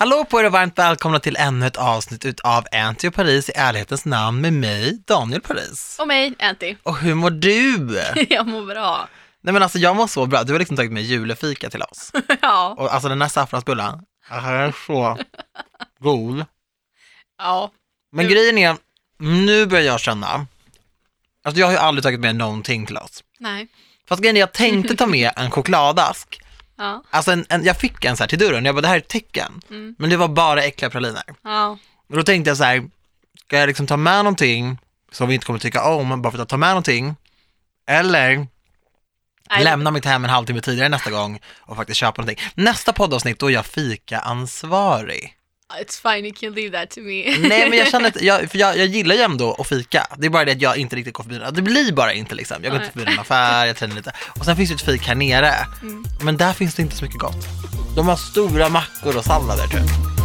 Hallå på er och varmt välkomna till ännu ett avsnitt utav Anty och Paris i ärlighetens namn med mig, Daniel Paris. Och mig, Anty. Och hur mår du? Jag mår bra. Nej men alltså jag mår så bra, du har liksom tagit med julefika till oss. Ja. Och alltså den här saffransbullen, den är så god. Ja. Men Du- grejen är, nu börjar jag känna, alltså jag har ju aldrig tagit med någonting till oss. Nej. Fast grejen är, jag tänkte ta med en chokladask. Ja. Alltså en, en, jag fick en så här till dörren, jag bara det här är ett tecken. Mm. Men det var bara äckliga praliner. Ja. Och då tänkte jag så här, ska jag liksom ta med någonting som vi inte kommer tycka om bara för att ta med någonting? Eller Nej. lämna mitt hem en halvtimme tidigare nästa gång och faktiskt köpa någonting. Nästa poddavsnitt då är jag fika-ansvarig. It's fine, you can leave that to me. Nej men jag känner att, jag, för jag, jag gillar ju ändå att fika. Det är bara det att jag inte riktigt går förbi den. Det blir bara inte liksom. Jag går inte förbi en affär, jag tränar lite. Och sen finns det ett fik här nere. Mm. Men där finns det inte så mycket gott. De har stora mackor och sallader typ.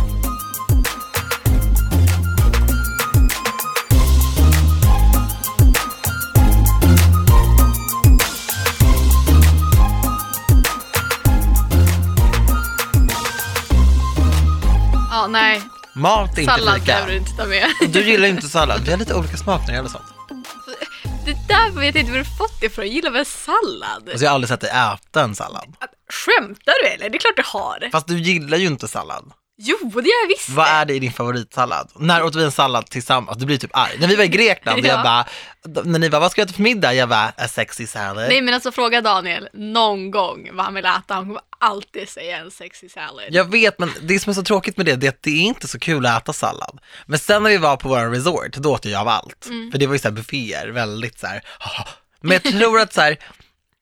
Ja, nej. Mat är inte Sallad lika. behöver du inte ta med. Du gillar ju inte sallad. Vi har lite olika smak när det gäller sånt. Det där vet jag inte var du fått det ifrån. Jag gillar väl sallad? Alltså jag har aldrig sett dig äta en sallad. Skämtar du eller? Det är klart du har. Fast du gillar ju inte sallad. Jo, det gör jag visst. Vad är det i din favoritsallad? När åt vi en sallad tillsammans? Du blir typ arg. När vi var i Grekland och jag Ja. bara, när ni bara, vad ska jag äta för middag? Jag bara, a sexy salad. Nej men alltså fråga Daniel någon gång vad han vill äta. Han kommer alltid säga en sexy salad. Jag vet, men det som är så tråkigt med det, det är att det är inte så kul att äta sallad. Men sen när vi var på vår resort, då åt jag av allt. Mm. För det var ju så här bufféer, väldigt så här. Men jag tror att så här,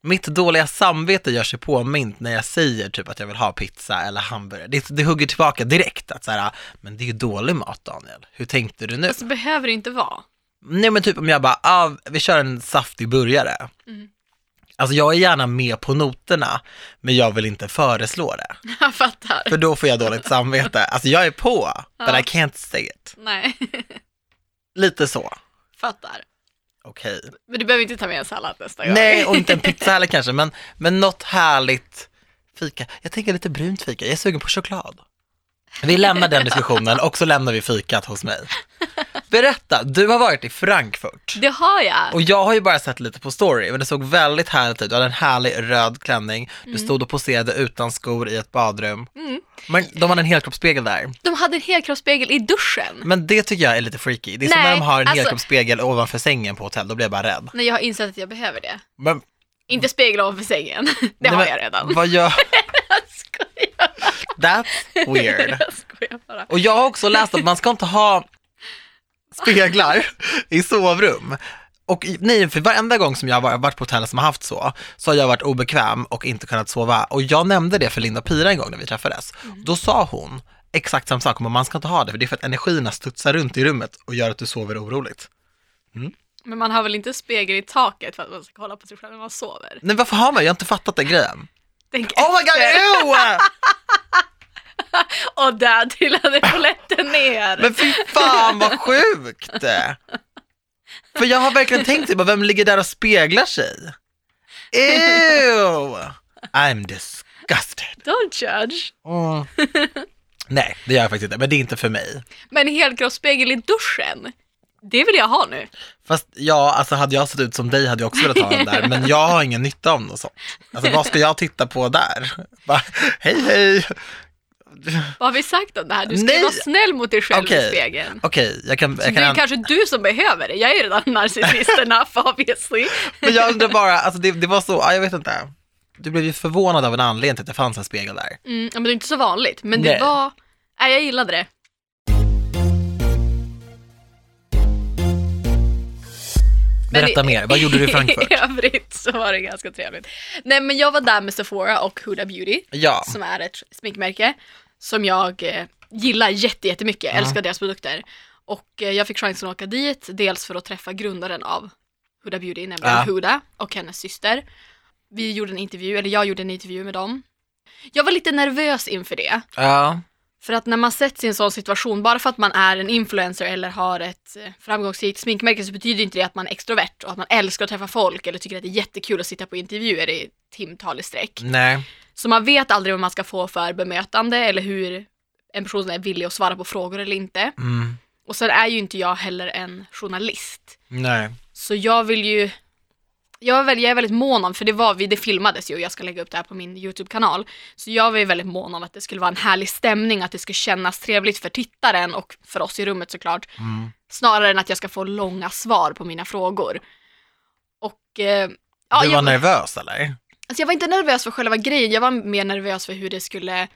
mitt dåliga samvete gör sig påmint när jag säger typ att jag vill ha pizza eller hamburgare. Det, det hugger tillbaka direkt att så här, men det är ju dålig mat Daniel. Hur tänkte du nu? Alltså behöver det inte vara. Nej men typ om jag bara, ah, vi kör en saftig burgare. Mm. Alltså jag är gärna med på noterna, men jag vill inte föreslå det. Jag fattar. För då får jag dåligt samvete. Alltså jag är på, but Ja. I can't say it. Nej, Lite så. fattar. Okej. Men du behöver inte ta med en sallad nästa gång. Nej, och inte en pizza heller kanske, men, men något härligt fika. Jag tänker lite brunt fika, jag är sugen på choklad. Vi lämnar den diskussionen och så lämnar vi fikat hos mig. Berätta, du har varit i Frankfurt. Det har jag. Och jag har ju bara sett lite på story, men det såg väldigt härligt ut. Du hade en härlig röd klänning, du stod och poserade utan skor i ett badrum. Mm. Men de hade en helkroppsspegel där. De hade en helkroppsspegel i duschen. Men det tycker jag är lite freaky. Det är som Nej, när de har en alltså- helkroppsspegel ovanför sängen på hotell, då blir jag bara rädd. När jag har insett att jag behöver det. Men, Inte spegel ovanför sängen. Det nej, har men jag redan. Vad gör, Jag skojar. that's weird. Jag skojar bara. Och jag har också läst att man ska inte ha speglar i sovrum. Och nej, för varenda gång som jag har varit- på hotell som har haft så, så har jag varit obekväm och inte kunnat sova. Och jag nämnde det för Linda Pira en gång när vi träffades. Då sa hon exakt samma sak om att man ska inte ha det, för det är för att energierna studsar runt i rummet och gör att du sover oroligt. Men man har väl inte spegel i taket för att man ska kolla på sig själv när man sover? Nej, varför har man? Jag har inte fattat den grejen. Tänk Oh my god, ew! Och där trillade polletten ner. Men fy fan vad sjukt! För jag har verkligen tänkt, typ, vem ligger där och speglar sig? Ew! I'm disgusted. Don't judge. Mm. Nej, det gör jag faktiskt inte, men det är inte för mig. Men helkroppsspegel i duschen, det vill jag ha nu. Fast ja, alltså hade jag sett ut som dig hade jag också velat ha den där, men jag har ingen nytta av något sånt. Alltså vad ska jag titta på där? Bara, hej hej! Vad har vi sagt om det här? Du ska Nej. vara snäll mot dig själv Okej. i spegeln. Okej, jag kan, jag det är kan kanske du som behöver det. Jag är ju redan narcissist enough obviously. men jag undrar bara, alltså det, det var så, ja, jag vet inte. Du blev ju förvånad av en anledning till att det fanns en spegel där. Mm, men det är inte så vanligt. Men Nej. det var, nej jag gillade det. Berätta mer, vad gjorde du i Frankfurt? I övrigt så var det ganska trevligt. Nej men jag var där med Sephora och Huda Beauty, Ja, som är ett sminkmärke som jag eh, gillar jätte, jättemycket, Ja. älskar deras produkter. Och eh, jag fick chansen att åka dit, dels för att träffa grundaren av Huda Beauty, nämligen Ja. Huda och hennes syster. Vi gjorde en intervju, eller jag gjorde en intervju med dem. Jag var lite nervös inför det. ja, För att när man sätts i en sån situation, bara för att man är en influencer eller har ett eh, framgångsrikt sminkmärke så betyder inte det att man är extrovert och att man älskar att träffa folk eller tycker att det är jättekul att sitta på intervjuer i timtal i sträck. nej, Så man vet aldrig vad man ska få för bemötande eller hur en person är villig att svara på frågor eller inte. Mm. Och sen är ju inte jag heller en journalist. Nej. Så jag vill ju, jag är, väldigt, jag är väldigt mån om, för det var vi, det filmades ju och jag ska lägga upp det här på min YouTube-kanal. Så jag var ju väldigt mån om att det skulle vara en härlig stämning, att det skulle kännas trevligt för tittaren och för oss i rummet såklart. Mm. Snarare än att jag ska få långa svar på mina frågor. Och eh, ja, du var jag, nervös eller? Alltså jag var inte nervös för själva grejen, jag var mer nervös för hur det skulle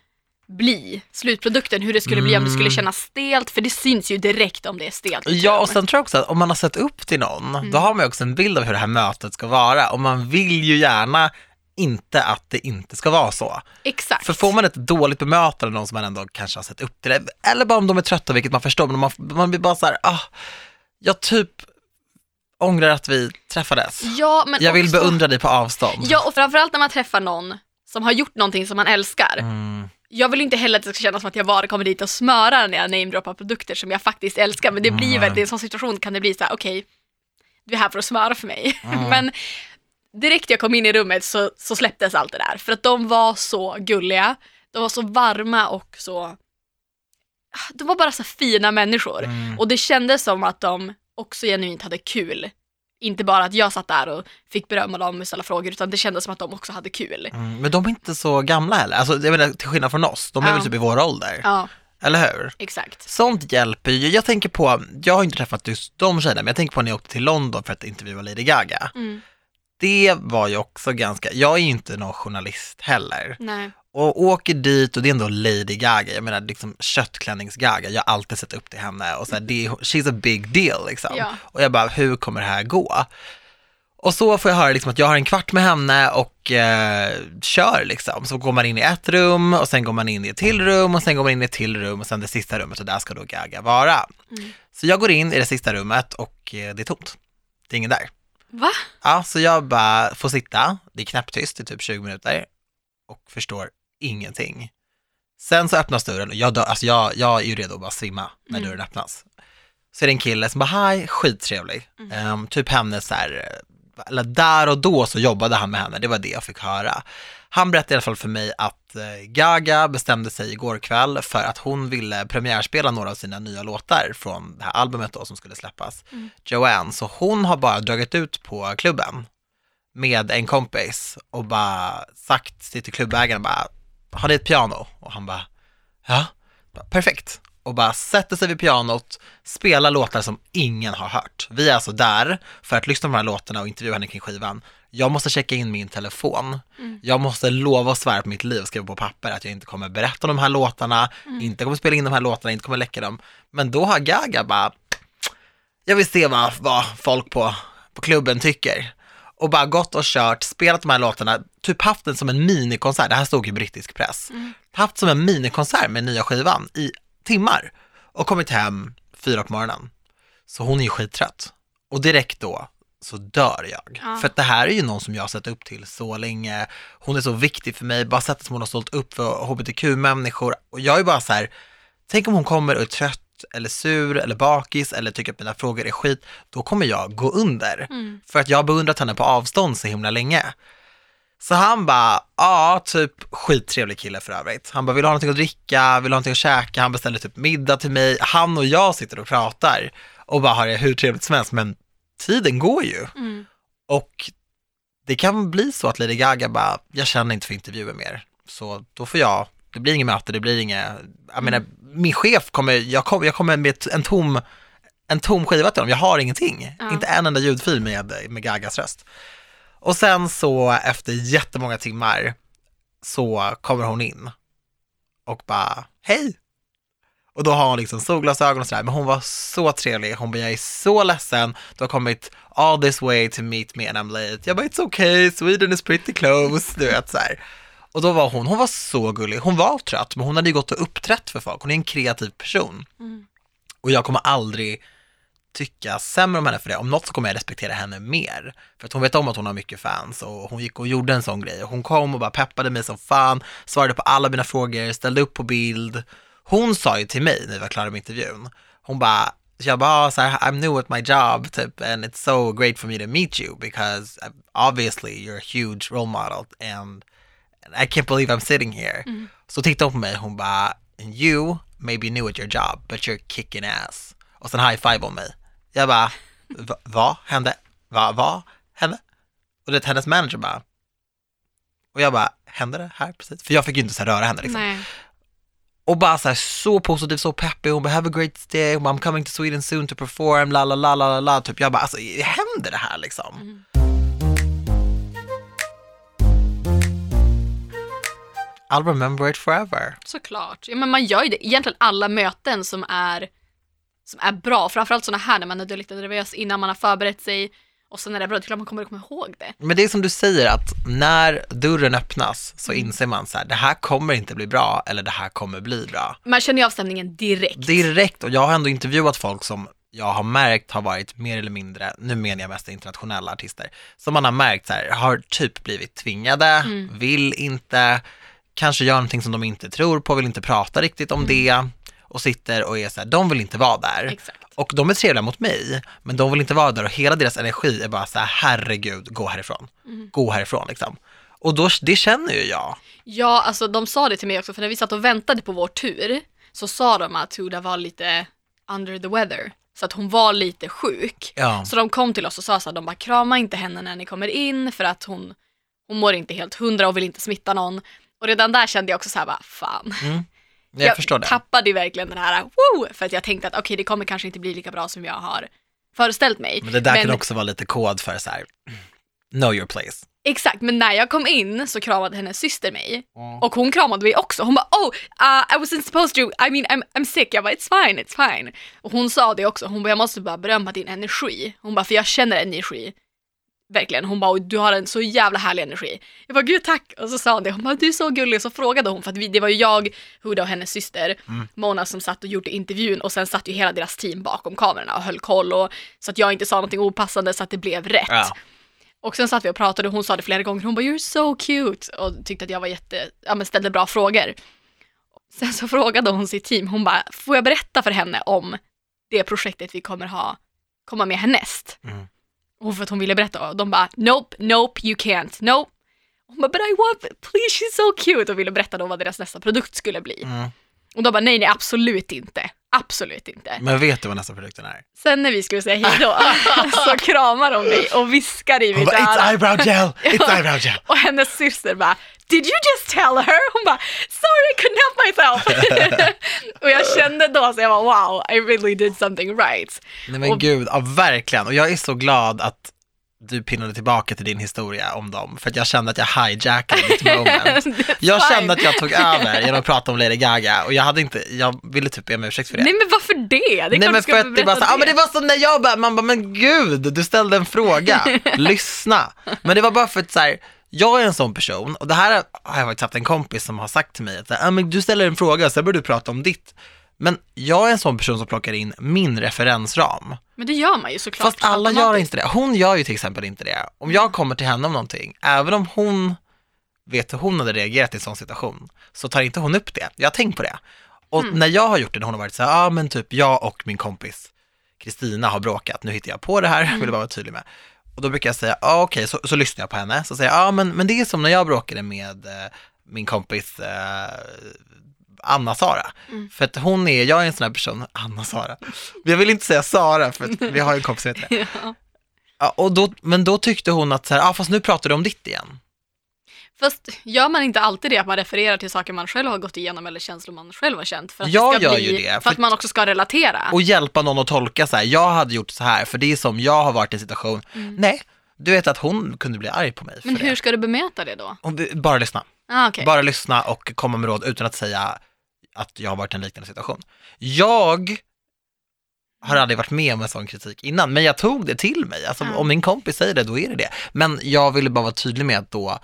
bli, slutprodukten, hur det skulle bli, om det skulle Mm. kännas stelt, för det syns ju direkt om det är stelt. Ja, och sen tror jag också att om man har sett upp till någon, Mm. då har man ju också en bild av hur det här mötet ska vara och man vill ju gärna inte att det inte ska vara så. Exakt. För får man ett dåligt bemötande av någon som man ändå kanske har sett upp till, det, eller bara om de är trötta, vilket man förstår, men man, man blir bara så här, ah, jag typ ångrar att vi träffades. Ja, men Jag vill också, beundra dig på avstånd. Ja, och framförallt när man träffar någon som har gjort någonting som man älskar. Mm. Jag vill inte heller att det ska kännas som att jag bara kommer dit och smörar när jag namedroppar produkter som jag faktiskt älskar, men det blir Nej. väl, i en sån situation kan det bli så här: okej, du är här för att smöra för mig. Mm. men direkt jag kom in i rummet så, så släpptes allt det där, för att de var så gulliga, de var så varma och så, de var bara så fina människor. Mm. Och det kändes som att de också genuint hade kul. Inte bara att jag satt där och fick berömma dem och ställa frågor, utan det kändes som att de också hade kul. Mm. Men de är inte så gamla heller, alltså, jag menar, till skillnad från oss, de är Ja. väl typ i vår ålder, Ja, eller hur? exakt. Sånt hjälper ju. Jag tänker på, jag har inte träffat just de tjejerna, men jag tänker på när jag åkte till London för att intervjua Lady Gaga. Mm. Det var ju också ganska, jag är ju inte någon journalist heller. Nej. Och åker dit och det är ändå Lady Gaga, jag menar liksom köttklännings-Gaga, jag har alltid sett upp till henne och så här, det är, she's a big deal liksom. Ja. Och jag bara, hur kommer det här gå? Och så får jag höra liksom att jag har en kvart med henne och eh, kör liksom. Så går man in i ett rum och sen går man in i ett till rum och sen går man in i ett till rum och sen det sista rummet och där ska då Gaga vara. Mm. Så jag går in i det sista rummet och eh, det är tomt. Det är ingen där. Va? Ja, så jag bara får sitta, det är knäpptyst i typ 20 minuter och förstår ingenting. Sen så öppnas dörren och jag, dör, alltså jag, jag är ju redo att bara svimma när Mm. dörren öppnas. Så är det en kille som bara, hej, skittrevlig. Mm. Ehm, typ henne så här, eller där och då så jobbade han med henne, det var det jag fick höra. Han berättade i alla fall för mig att eh, Gaga bestämde sig igår kväll för att hon ville premiärspela några av sina nya låtar från det här albumet då som skulle släppas. Mm. Joanne, så hon har bara dragit ut på klubben med en kompis och bara sagt till klubbägaren bara, har ni ett piano? Och han bara, ja, perfekt. Och bara sätter sig vid pianot, spelar låtar som ingen har hört. Vi är alltså där för att lyssna på de här låtarna och intervjua henne kring skivan. Jag måste checka in min telefon. Mm. Jag måste lova och svära på mitt liv och skriva på papper att jag inte kommer berätta om de här låtarna, inte kommer spela in de här låtarna, inte kommer läcka dem. Men då har Gaga bara, jag vill se vad, vad folk på, på klubben tycker. Och bara gått och kört, spelat de här låtarna, typ haft den som en minikonsert, det här stod i brittisk press, Mm. haft som en minikonsert med nya skivan i timmar och kommit hem fyra på morgonen. Så hon är ju skittrött. Och direkt då så dör jag. Ja. För att det här är ju någon som jag har sett upp till så länge. Hon är så viktig för mig, bara sättet som hon har stått upp för hbtq-människor. Och jag är bara så här, tänk om hon kommer och är trött eller sur eller bakis eller tycker att mina frågor är skit, då kommer jag gå under. Mm. För att jag har beundrat henne på avstånd så himla länge. Så han bara, ja, typ skittrevlig kille för övrigt. Han bara, vill du ha någonting att dricka, vill du ha någonting att käka? Han beställer typ middag till mig. Han och jag sitter och pratar och bara har det hur trevligt som helst, men tiden går ju. Mm. Och det kan bli så att Lady Gaga bara, jag känner inte för intervjuer mer. Så då får jag, det blir inget möte, det blir inget, jag menar, min chef kommer, jag kommer, jag kommer med en tom, en tom skiva till dem, jag har ingenting. Ja. Inte en enda ljudfil med, med Gagas röst. Och sen så efter jättemånga timmar så kommer hon in och bara, hej! Och då har hon liksom solglasögon och sådär, men hon var så trevlig. Hon bara, jag är så ledsen, du har kommit all this way to meet me and I'm late. Jag bara, it's okay, Sweden is pretty close, du vet så här. Och då var hon, hon var så gullig. Hon var trött, men hon hade ju gått och uppträtt för folk. Hon är en kreativ person. Mm. Och jag kommer aldrig tycka sämre om henne för det. Om något så kommer jag respektera henne mer. För att hon vet om att hon har mycket fans och hon gick och gjorde en sån grej. Hon kom och bara peppade mig som fan, svarade på alla mina frågor, ställde upp på bild. Hon sa ju till mig när vi var klara med intervjun, hon bara, jag bara, så här, I'm new at my job, typ, and it's so great for me to meet you because obviously you're a huge role model and I can't believe I'm sitting here. Så tittade hon på mig, hon bara, you maybe new at your job, but you're kicking ass. Och sen high five om mig. Jag bara, va, vad hände? Va, vad hände? Och det hennes manager bara, och jag bara, hände det här precis? För jag fick ju inte så röra henne liksom. Nej. Och bara så här, så positiv, så peppig, hon bara have a great stay, hon bara, I'm coming to Sweden soon to perform, la la la la la, typ. Jag bara, alltså händer det här liksom? Mm. I'll remember it forever. Såklart. Ja, men man gör ju det. Egentligen alla möten som är, som är bra, framförallt sådana här när man är lite nervös innan man har förberett sig och sen är det bra, det är klart man kommer att komma ihåg det. Men det är som du säger att när dörren öppnas så Mm. inser man så här, det här kommer inte bli bra eller det här kommer bli bra. Man känner ju av stämningen direkt. Direkt, och jag har ändå intervjuat folk som jag har märkt har varit mer eller mindre, nu menar jag mest internationella artister, som man har märkt så här, har typ blivit tvingade, Mm. vill inte, kanske gör någonting som de inte tror på, vill inte prata riktigt om det och sitter och är så här, de vill inte vara där. Exakt. Och de är trevliga mot mig, men de vill inte vara där och hela deras energi är bara så här, herregud, gå härifrån. Mm. Gå härifrån liksom. Och då, det känner ju jag. Ja, alltså de sa det till mig också, för när vi satt och väntade på vår tur så sa de att Huda var lite under the weather. Så att hon var lite sjuk. Ja. Så de kom till oss och sa så här, de bara krama inte henne när ni kommer in för att hon, hon mår inte helt hundra och vill inte smitta någon. Och redan där kände jag också så här, bara, fan. Jag, förstår det. tappade ju verkligen den här, woo! För att jag tänkte att okej, det kommer kanske inte bli lika bra som jag har föreställt mig. Men det där kan också vara lite kod för så här, know your place. Exakt, men när jag kom in så kramade hennes syster mig. Och hon kramade mig också. Hon bara oh, uh, I wasn't supposed to, I mean I'm, I'm sick. Jag bara it's fine, it's fine. Och hon sa det också, hon bara jag måste bara berömma din energi. Hon bara för jag känner energi. Verkligen, hon bara du har en så jävla härlig energi. Jag bara gud tack. Och så sa hon det, hon bara du är så gullig. Och så frågade hon, för att vi, det var ju jag, Huda och hennes syster, Mona som satt och gjorde intervjun och sen satt ju hela deras team bakom kamerorna och höll koll och så att jag inte sa någonting opassande så att det blev rätt. Ja. Och sen satt vi och pratade och hon sa det flera gånger. Hon bara “you're so cute” och tyckte att jag var jätte, ja men ställde bra frågor. Sen så frågade hon sitt team, hon bara “får jag berätta för henne om det projektet vi kommer ha, komma med härnäst?” Mm. Och för att hon ville berätta och de bara “nope, nope, you can't, nope”. Hon bara “but I want, please she's so cute” och ville berätta då vad deras nästa produkt skulle bli. Mm. Och de bara “nej, nej, absolut inte, absolut inte”. Men vet du vad nästa produkten är? Sen när vi skulle säga hej då så kramar de mig och viskar i Hon mitt bara, it's öra. eyebrow gel, it's eyebrow gel. Och hennes syster bara Did you just tell her? Hon bara Sorry I couldn't help myself. och jag kände då så jag var wow, I really did something right. Nej men Och- gud, ja, verkligen. Och jag är så glad att du pinnade tillbaka till din historia om dem, för att jag kände att jag hijackade ditt moment. Jag kände att jag tog över genom att prata om Lady Gaga och jag hade inte, jag ville typ be om ursäkt för det. Nej men varför det? Det Nej men för att det var så, ah, men det var som när jag bara, man bara, men gud, du ställde en fråga, lyssna. Men det var bara för att så här, jag är en sån person och det här har jag faktiskt haft en kompis som har sagt till mig att ah, men du ställer en fråga, sen börjar du prata om ditt. Men jag är en sån person som plockar in min referensram. Men det gör man ju såklart. Fast alla gör inte det. Hon gör ju till exempel inte det. Om jag kommer till henne om någonting, även om hon vet hur hon hade reagerat i en sån situation, så tar inte hon upp det. Jag har tänkt på det. Och Mm. när jag har gjort det, när hon har varit så här, ja ah, men typ jag och min kompis Kristina har bråkat, nu hittar jag på det här, Mm. vill bara vara tydlig med. Och då brukar jag säga, ja ah, okej, så, så lyssnar jag på henne, så säger jag, ja ah, men, men det är som när jag bråkade med eh, min kompis eh, Anna-Sara. Mm. För att hon är, jag är en sån här person, Anna-Sara. Jag vill inte säga Sara, för att vi har en kompis som heter det. Ja. Ja, och då, men då tyckte hon att så här, ah, fast nu pratar du om ditt igen. Fast gör man inte alltid det, att man refererar till saker man själv har gått igenom eller känslor man själv har känt? För att Jag det ska gör bli, ju det, För för att man också ska relatera. Och hjälpa någon att tolka så här, jag hade gjort så här, för det är som jag har varit i en situation, nej, du vet att hon kunde bli arg på mig Mm. men hur det. ska du bemöta det då? Bara lyssna, Ah, okej. bara lyssna och komma med råd utan att säga att jag har varit i en liknande situation. Jag har aldrig varit med om en sån kritik innan, men jag tog det till mig. Alltså, Ja. Om min kompis säger det, då är det det. Men jag ville bara vara tydlig med att då,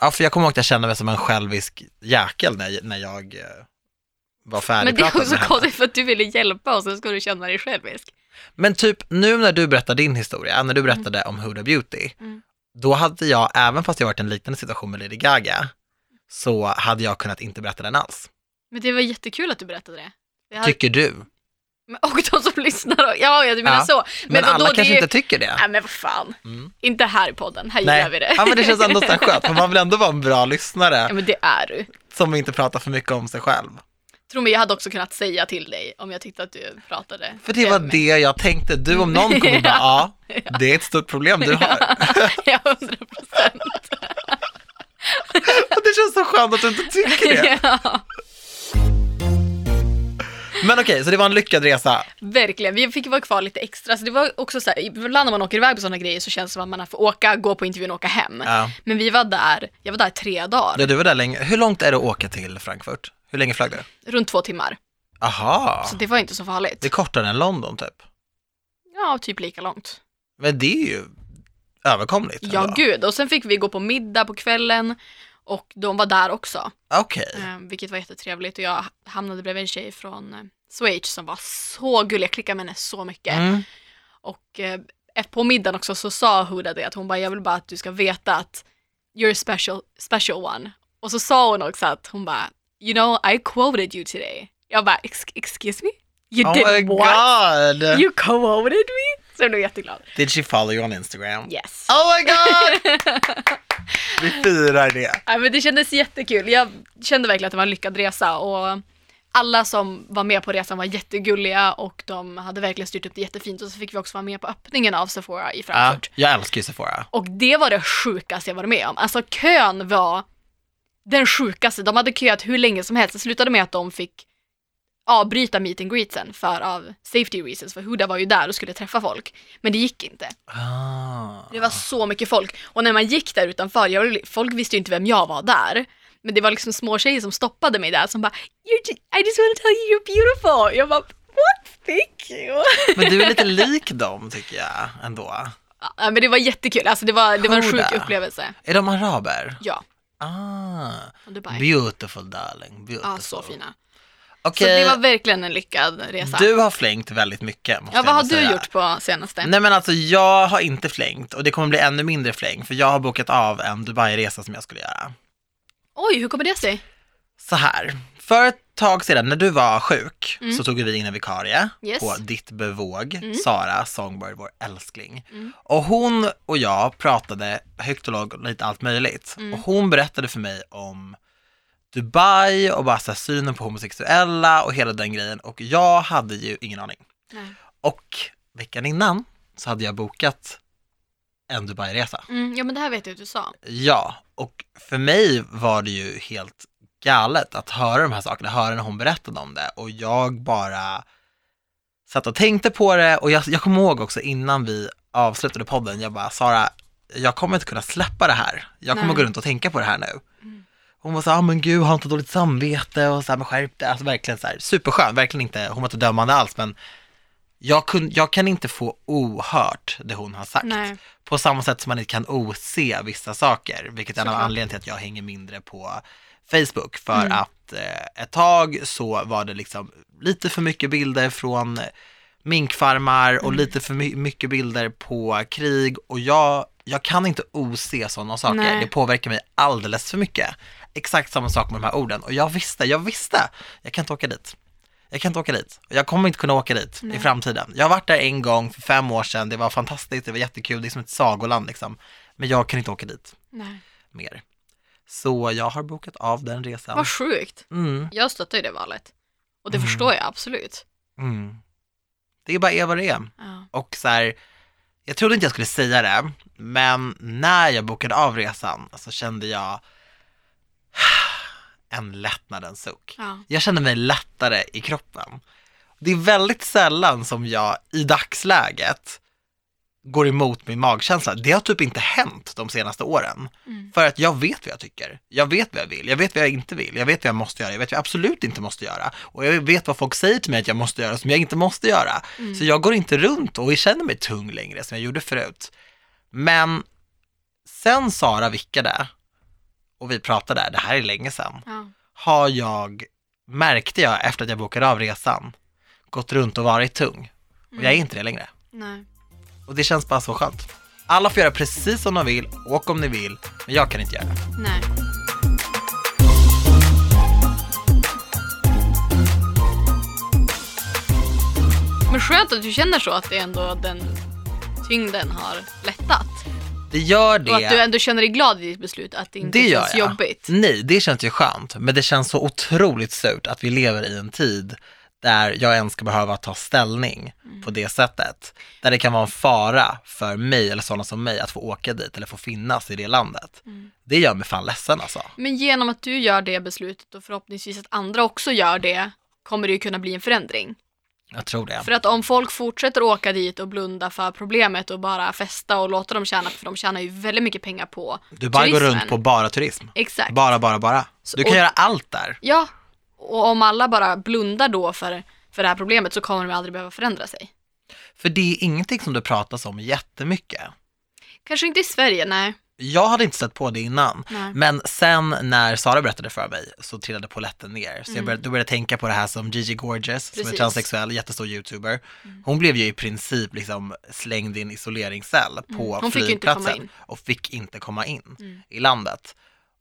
ja, för jag kommer ihåg att jag kände mig som en självisk jäkel när, när jag eh, var Men det är också konstigt för att du ville hjälpa och sen ska du känna dig självisk. Men typ nu när du berättar din historia, när du berättade om Huda Beauty, Mm. då hade jag, även fast jag varit i en liknande situation med Lady Gaga, så hade jag kunnat inte berätta den alls. Men det var jättekul att du berättade det. det hade... Tycker du? Men- Och de som lyssnar då. Ja, jag menar Ja. så. Men, vadå, alla kanske ju- inte tycker det. Nej men vad fan. Mm. Inte här i podden, här gillar vi det. Ja men det känns ändå så här skönt, för man vill ändå vara en bra lyssnare Ja men det är du. som inte pratar för mycket om sig själv. Tro mig, jag hade också kunnat säga till dig om jag tyckte att du pratade. För det var det jag tänkte. Du om någon kommer bara, ja, det är ett stort problem du har. Ja, hundra procent. Och det känns så skönt att du inte tycker det. Ja, Men okej, så det var en lyckad resa. verkligen. Vi fick vara kvar lite extra. Så det var också så här, ibland när man åker iväg på sådana grejer så känns det som att man får åka, gå på intervjun och åka hem. Ja. Men vi var där, jag var där tre dagar, Ja, Du var där länge. Hur långt är det att åka till Frankfurt? Hur länge flög du? runt två timmar. Aha, Så det var inte så farligt. det är kortare än London typ. Ja, typ lika långt. Men det är ju överkomligt. Ja, ändå. gud. Och sen fick vi gå på middag på kvällen och de var där också, Okej. eh, vilket var jättetrevligt. Och jag hamnade bredvid en tjej från eh, Schweiz som var så gullig, jag klickade med henne så mycket. Mm. Och eh, på middagen också så sa Huda det att hon bara, jag vill bara att du ska veta att you're a special, special one. Och så sa hon också att hon bara, you know I quoted you today. Jag bara, "Ex- excuse me? You Oh did what? god! You quoted me? Så jag blev jätteglad. Did she follow you on Instagram? Yes. Oh my god! Vi firar det. Ja, men det kändes jättekul. Jag kände verkligen att det var en lyckad resa och alla som var med på resan var jättegulliga och de hade verkligen styrt upp det jättefint och så fick vi också vara med på öppningen av Sephora i Ja, Frankfurt. jag älskar ju Sephora. Och det var det sjukaste jag varit med om. Alltså kön var den sjukaste. De hade köat hur länge som helst. Det slutade med att de fick avbryta meet and greetsen för av safety reasons. För Huda var ju där och skulle träffa folk. Men det gick inte. Ah. Det var så mycket folk. Och när man gick där utanför, jag, folk visste ju inte vem jag var där. Men det var liksom små tjejer som stoppade mig där som bara "You're ju- I just want to tell you you're beautiful. Jag bara what? Thank you. Men du är lite lik dem tycker jag ändå. Ja, men det var jättekul. Alltså det var, det var en sjuk upplevelse. Är de araber? Ja, Ah, Dubai. beautiful darling, beautiful. Ja, så fina. Okej, Så det var verkligen en lyckad resa. du har flängt väldigt mycket. Måste ja, vad har du säga. gjort på senaste? Nej men alltså jag har inte flängt och det kommer bli ännu mindre fläng för jag har bokat av en Dubai-resa som jag skulle göra. Oj, hur kommer det sig? Så här, för ett tag sedan när du var sjuk Mm. så tog vi in en vikarie Yes. på ditt bevåg, Mm. Sara Songbird, vår älskling. Mm. Och hon och jag pratade högt och lågt lite allt möjligt. Mm. Och hon berättade för mig om Dubai och bara så här, synen på homosexuella och hela den grejen och jag hade ju ingen aning. Nej. Och veckan innan så hade jag bokat en Dubai-resa. Mm, ja, men det här vet jag att du sa. Ja, och för mig var det ju helt galet att höra de här sakerna, höra när hon berättade om det och jag bara satt och tänkte på det och jag, jag kommer ihåg också innan vi avslutade podden, jag bara Sara, jag kommer inte kunna släppa det här. Jag kommer Nej. gå runt och tänka på det här nu. Mm. Hon var så ah, men gud, har inte dåligt samvete och så här, men skärp dig. Alltså verkligen så här, superskön, verkligen inte, hon var inte dömande alls, men jag, kun, jag kan inte få ohört det hon har sagt. Nej. På samma sätt som man inte kan ose vissa saker, vilket är en av anledningarna till att jag hänger mindre på Facebook. För Mm. att eh, ett tag så var det liksom lite för mycket bilder från minkfarmar och Mm. lite för my- mycket bilder på krig och jag, jag kan inte ose sådana saker. Nej. Det påverkar mig alldeles för mycket. Exakt samma sak med de här orden och jag visste, jag visste, jag kan inte åka dit. Jag kan inte åka dit. Jag kommer inte kunna åka dit i Nej. framtiden. Jag har varit där en gång för fem år sedan, det var fantastiskt, det var jättekul, det är som ett sagoland liksom. Men jag kan inte åka dit Nej. mer. Så jag har bokat av den resan. Vad sjukt. Mm, Jag stöttar ju det valet. Och det Mm. förstår jag absolut. mm. Det är bara är vad det är. Ja. Och så här, jag trodde inte jag skulle säga det, men när jag bokade av resan så kände jag en lättnadens suck. Ja. Jag kände mig lättare i kroppen. Det är väldigt sällan som jag i dagsläget går emot min magkänsla. Det har typ inte hänt de senaste åren. Mm. För att jag vet vad jag tycker. Jag vet vad jag vill. Jag vet vad jag inte vill. Jag vet vad jag måste göra. Jag vet vad jag absolut inte måste göra. Och jag vet vad folk säger till mig att jag måste göra som jag inte måste göra. Mm. Så jag går inte runt och känner mig tung längre som jag gjorde förut. Men sen Sara vickade och vi pratade, det här är länge sedan, Ja. har jag, märkte jag efter att jag bokade av resan, gått runt och varit tung. Och jag är Mm. inte det längre. Nej. Och det känns bara så skönt. Alla får göra precis som de vill, åk om ni vill, men jag kan inte göra det. Nej. Men skönt att du känner så, att det ändå den tyngden har. Det gör det. Och att du ändå känner dig glad i ditt beslut, att det inte Det känns jag. jobbigt. Nej, det känns ju skönt, men det känns så otroligt surt att vi lever i en tid där jag ens ska behöva ta ställning Mm. på det sättet. Där det kan vara en fara för mig eller sådana som mig att få åka dit eller få finnas i det landet. Mm. Det gör mig fan ledsen alltså. Men genom att du gör det beslutet och förhoppningsvis att andra också gör det, kommer det ju kunna bli en förändring. Jag tror det. För att om folk fortsätter åka dit och blunda för problemet och bara festa och låta dem tjäna, för de tjänar ju väldigt mycket pengar på Du bara går turismen. runt på bara turism. Exakt. Bara, bara, bara. Du kan och- göra allt där. Ja, och om alla bara blundar då för, för det här problemet så kommer de aldrig behöva förändra sig. För det är ingenting som det pratas om jättemycket. Kanske inte i Sverige, nej. Jag hade inte stött på det innan. nej. Men sen när Sara berättade för mig så trillade polletten ner. Så jag Mm. började, då började jag tänka på det här som Gigi Gorgeous, som är Precis. transsexuell, jättestor youtuber. Mm. Hon blev ju i princip liksom slängd i en isoleringscell på Mm. Hon inte komma flygplatsen och fick inte komma in Mm. i landet.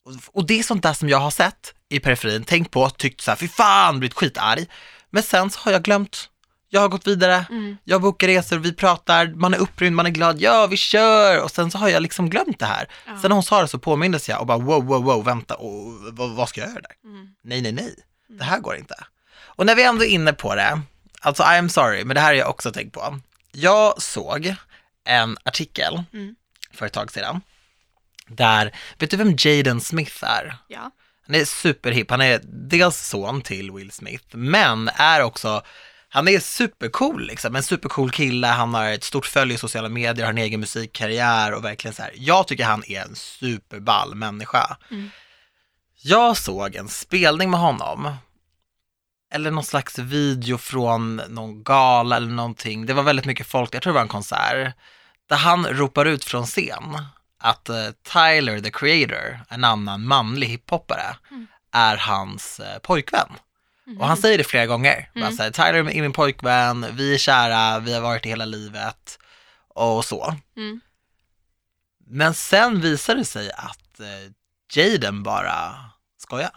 Och, och det är sånt där som jag har sett i periferin, tänkt på, tyckt så här, fy fan, blivit skitarg. Men sen så har jag glömt. Jag har gått vidare, Mm. jag bokar resor, vi pratar, man är upprymd, man är glad, ja vi kör! Och sen så har jag liksom glömt det här. Ja. Sen när hon sa det så påmindes jag och bara wow, wow, wow, vänta, och, vad, vad ska jag göra där? Mm. Nej, nej, nej, det här går inte. Och när vi ändå är inne på det, alltså I am sorry, men det här har jag också tänkt på. Jag såg en artikel Mm. för ett tag sedan, där, vet du vem Jaden Smith är? Ja. Han är superhipp, han är dels son till Will Smith, men är också, han är supercool liksom, en supercool kille, han har ett stort följe i sociala medier, har en egen musikkarriär och verkligen så här, jag tycker han är en superball människa. Mm. Jag såg en spelning med honom, eller någon slags video från någon gala eller någonting, det var väldigt mycket folk, jag tror det var en konsert, där han ropar ut från scen att eh, Tyler, the creator, en annan manlig hiphoppare, Mm. är hans eh, pojkvän. Mhm. Och han säger det flera gånger. Mm. Bara här, Tyler är min pojkvän, vi är kära, vi har varit i hela livet och så. Mm. Men sen visar det sig att eh, Jaden bara skojar.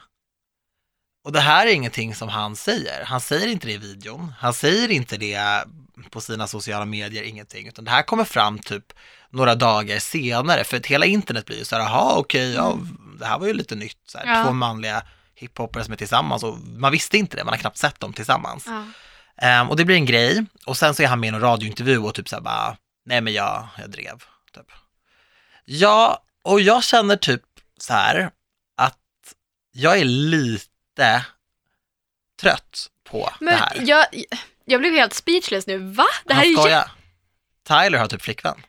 Och det här är ingenting som han säger. Han säger inte det i videon. Han säger inte det på sina sociala medier, ingenting. Utan det här kommer fram typ några dagar senare. För att hela internet blir ju så här, jaha okej, ja, det här var ju lite nytt. Så här, Mm. Ja. Två manliga hiphoppare som är tillsammans och man visste inte det, man har knappt sett dem tillsammans. Ja. Ehm, och det blir en grej och sen så är han med i en radiointervju och typ såhär bara, nej men jag, jag drev. Typ. Ja, och jag känner typ så här att jag är lite trött på det Men här. jag, jag blev helt speechless nu. Va? Det här han är ju. Tyler har typ flickvän.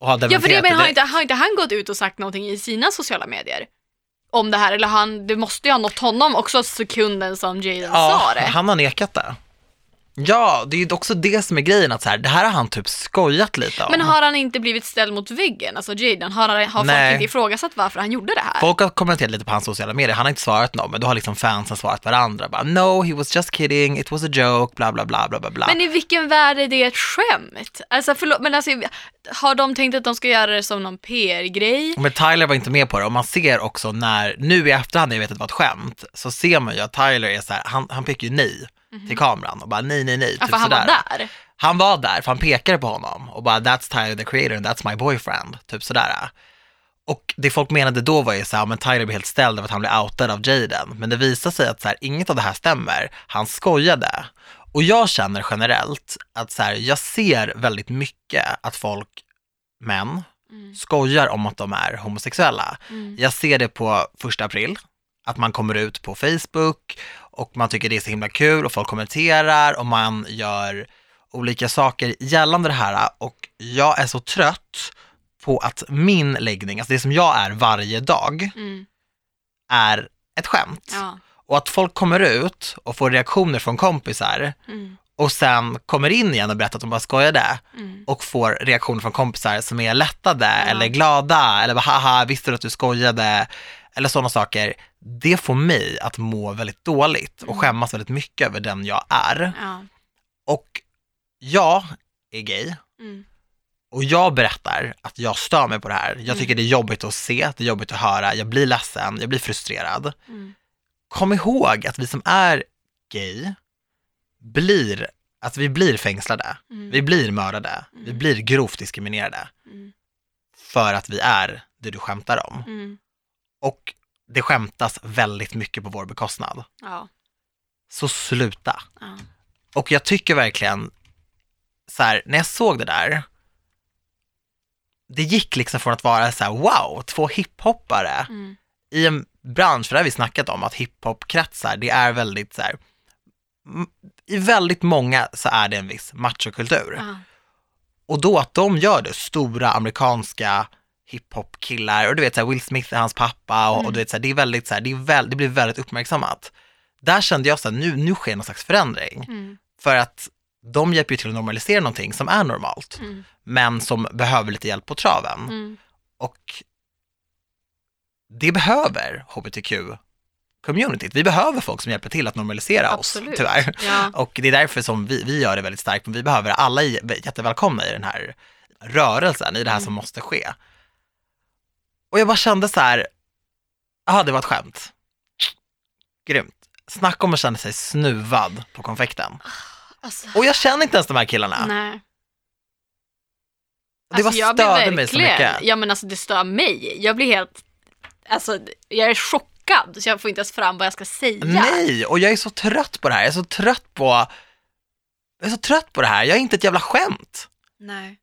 Och har Ja, för det, men har, inte, har inte han gått ut och sagt någonting i sina sociala medier? Om det här, eller han, det måste ju ha nått honom också sekunden som Jaden sa det. han har nekat det. Ja, det är ju också det som är grejen att så här, det här har han typ skojat lite om. Men har han inte blivit ställd mot väggen, alltså Jaden? Har, har folk inte ifrågasatt varför han gjorde det här? Folk har kommenterat lite på hans sociala medier, han har inte svarat någon, men då har liksom fansen svarat varandra. Bara, no, he was just kidding, it was a joke, bla bla bla bla bla. Men i vilken värld är det ett skämt? Alltså förlåt, men alltså, har de tänkt att de ska göra det som någon PR-grej? Men Tyler var inte med på det och man ser också när, nu i efterhand när jag vet att det var ett skämt, så ser man ju att Tyler är så här, han, han pekar ju nej till kameran och bara nej, nej, nej, Ja, typ för han var sådär. där. Han var där, för han pekade på honom och bara that's Tyler the creator and that's my boyfriend, typ sådär. Och det folk menade då var ju så här, men Tyler blev helt ställd av att han blev outad av Jaden. Men det visade sig att så här, inget av det här stämmer. Han skojade. Och jag känner generellt att så här, jag ser väldigt mycket att folk, män, Mm. skojar om att de är homosexuella. Mm. Jag ser det på första april, att man kommer ut på Facebook och man tycker det är så himla kul och folk kommenterar och man gör olika saker gällande det här och jag är så trött på att min läggning, alltså det som jag är varje dag, Mm. är ett skämt. Ja. Och att folk kommer ut och får reaktioner från kompisar Mm. och sen kommer in igen och berättar att de bara skojade Mm. och får reaktioner från kompisar som är lättade eller glada eller bara haha, visste du att du skojade? Eller sådana saker. Det får mig att må väldigt dåligt och Mm. skämmas väldigt mycket över den jag är. Ja. Och jag är gay Mm. och jag berättar att jag stör mig på det här. Jag Mm. tycker det är jobbigt att se, det är jobbigt att höra, jag blir ledsen, jag blir frustrerad. Mm. Kom ihåg att vi som är gay blir, att vi blir fängslade, Mm. vi blir mördade, vi Mm. blir grovt diskriminerade. Mm. för att vi är det du skämtar om. Och det skämtas väldigt mycket på vår bekostnad. Ja. Så sluta. ja. Och jag tycker verkligen, så här, när jag såg det där, det gick liksom från att vara så här, wow, två hiphoppare Mm. i en bransch, för det har vi snackat om, att hiphopkretsar, det är väldigt så här, i väldigt många så är det en viss machokultur. Ja. Och då att de gör det, stora amerikanska hiphop-killar, och du vet så här, Will Smith är hans pappa och, och Mm. du vet så här, det är väldigt så här, det, är väl, det blir väldigt uppmärksammat. Där kände jag så här, nu, nu sker någon slags förändring. Mm. För att de hjälper ju till att normalisera någonting som är normalt, Mm. men som behöver lite hjälp på traven. Mm. Och det behöver hbtq-communityt. Vi behöver folk som hjälper till att normalisera Absolut. oss, tyvärr. Ja. Och det är därför som vi, vi gör det väldigt starkt, men vi behöver alla jättevälkomna i den här rörelsen, i det här Mm. som måste ske. Och jag bara kände så här, ja det var ett skämt. Grymt. Snacka om att känna sig snuvad på konfekten. Alltså, Och jag känner inte ens de här killarna. nej. Det bara jag blir störde mig så mycket. Ja men alltså det stör mig. Jag blir helt, alltså jag är chockad så jag får inte ens fram vad jag ska säga. Nej, och jag är så trött på det här. Jag är så trött på, jag är så trött på det här. Jag är inte ett jävla skämt. Nej.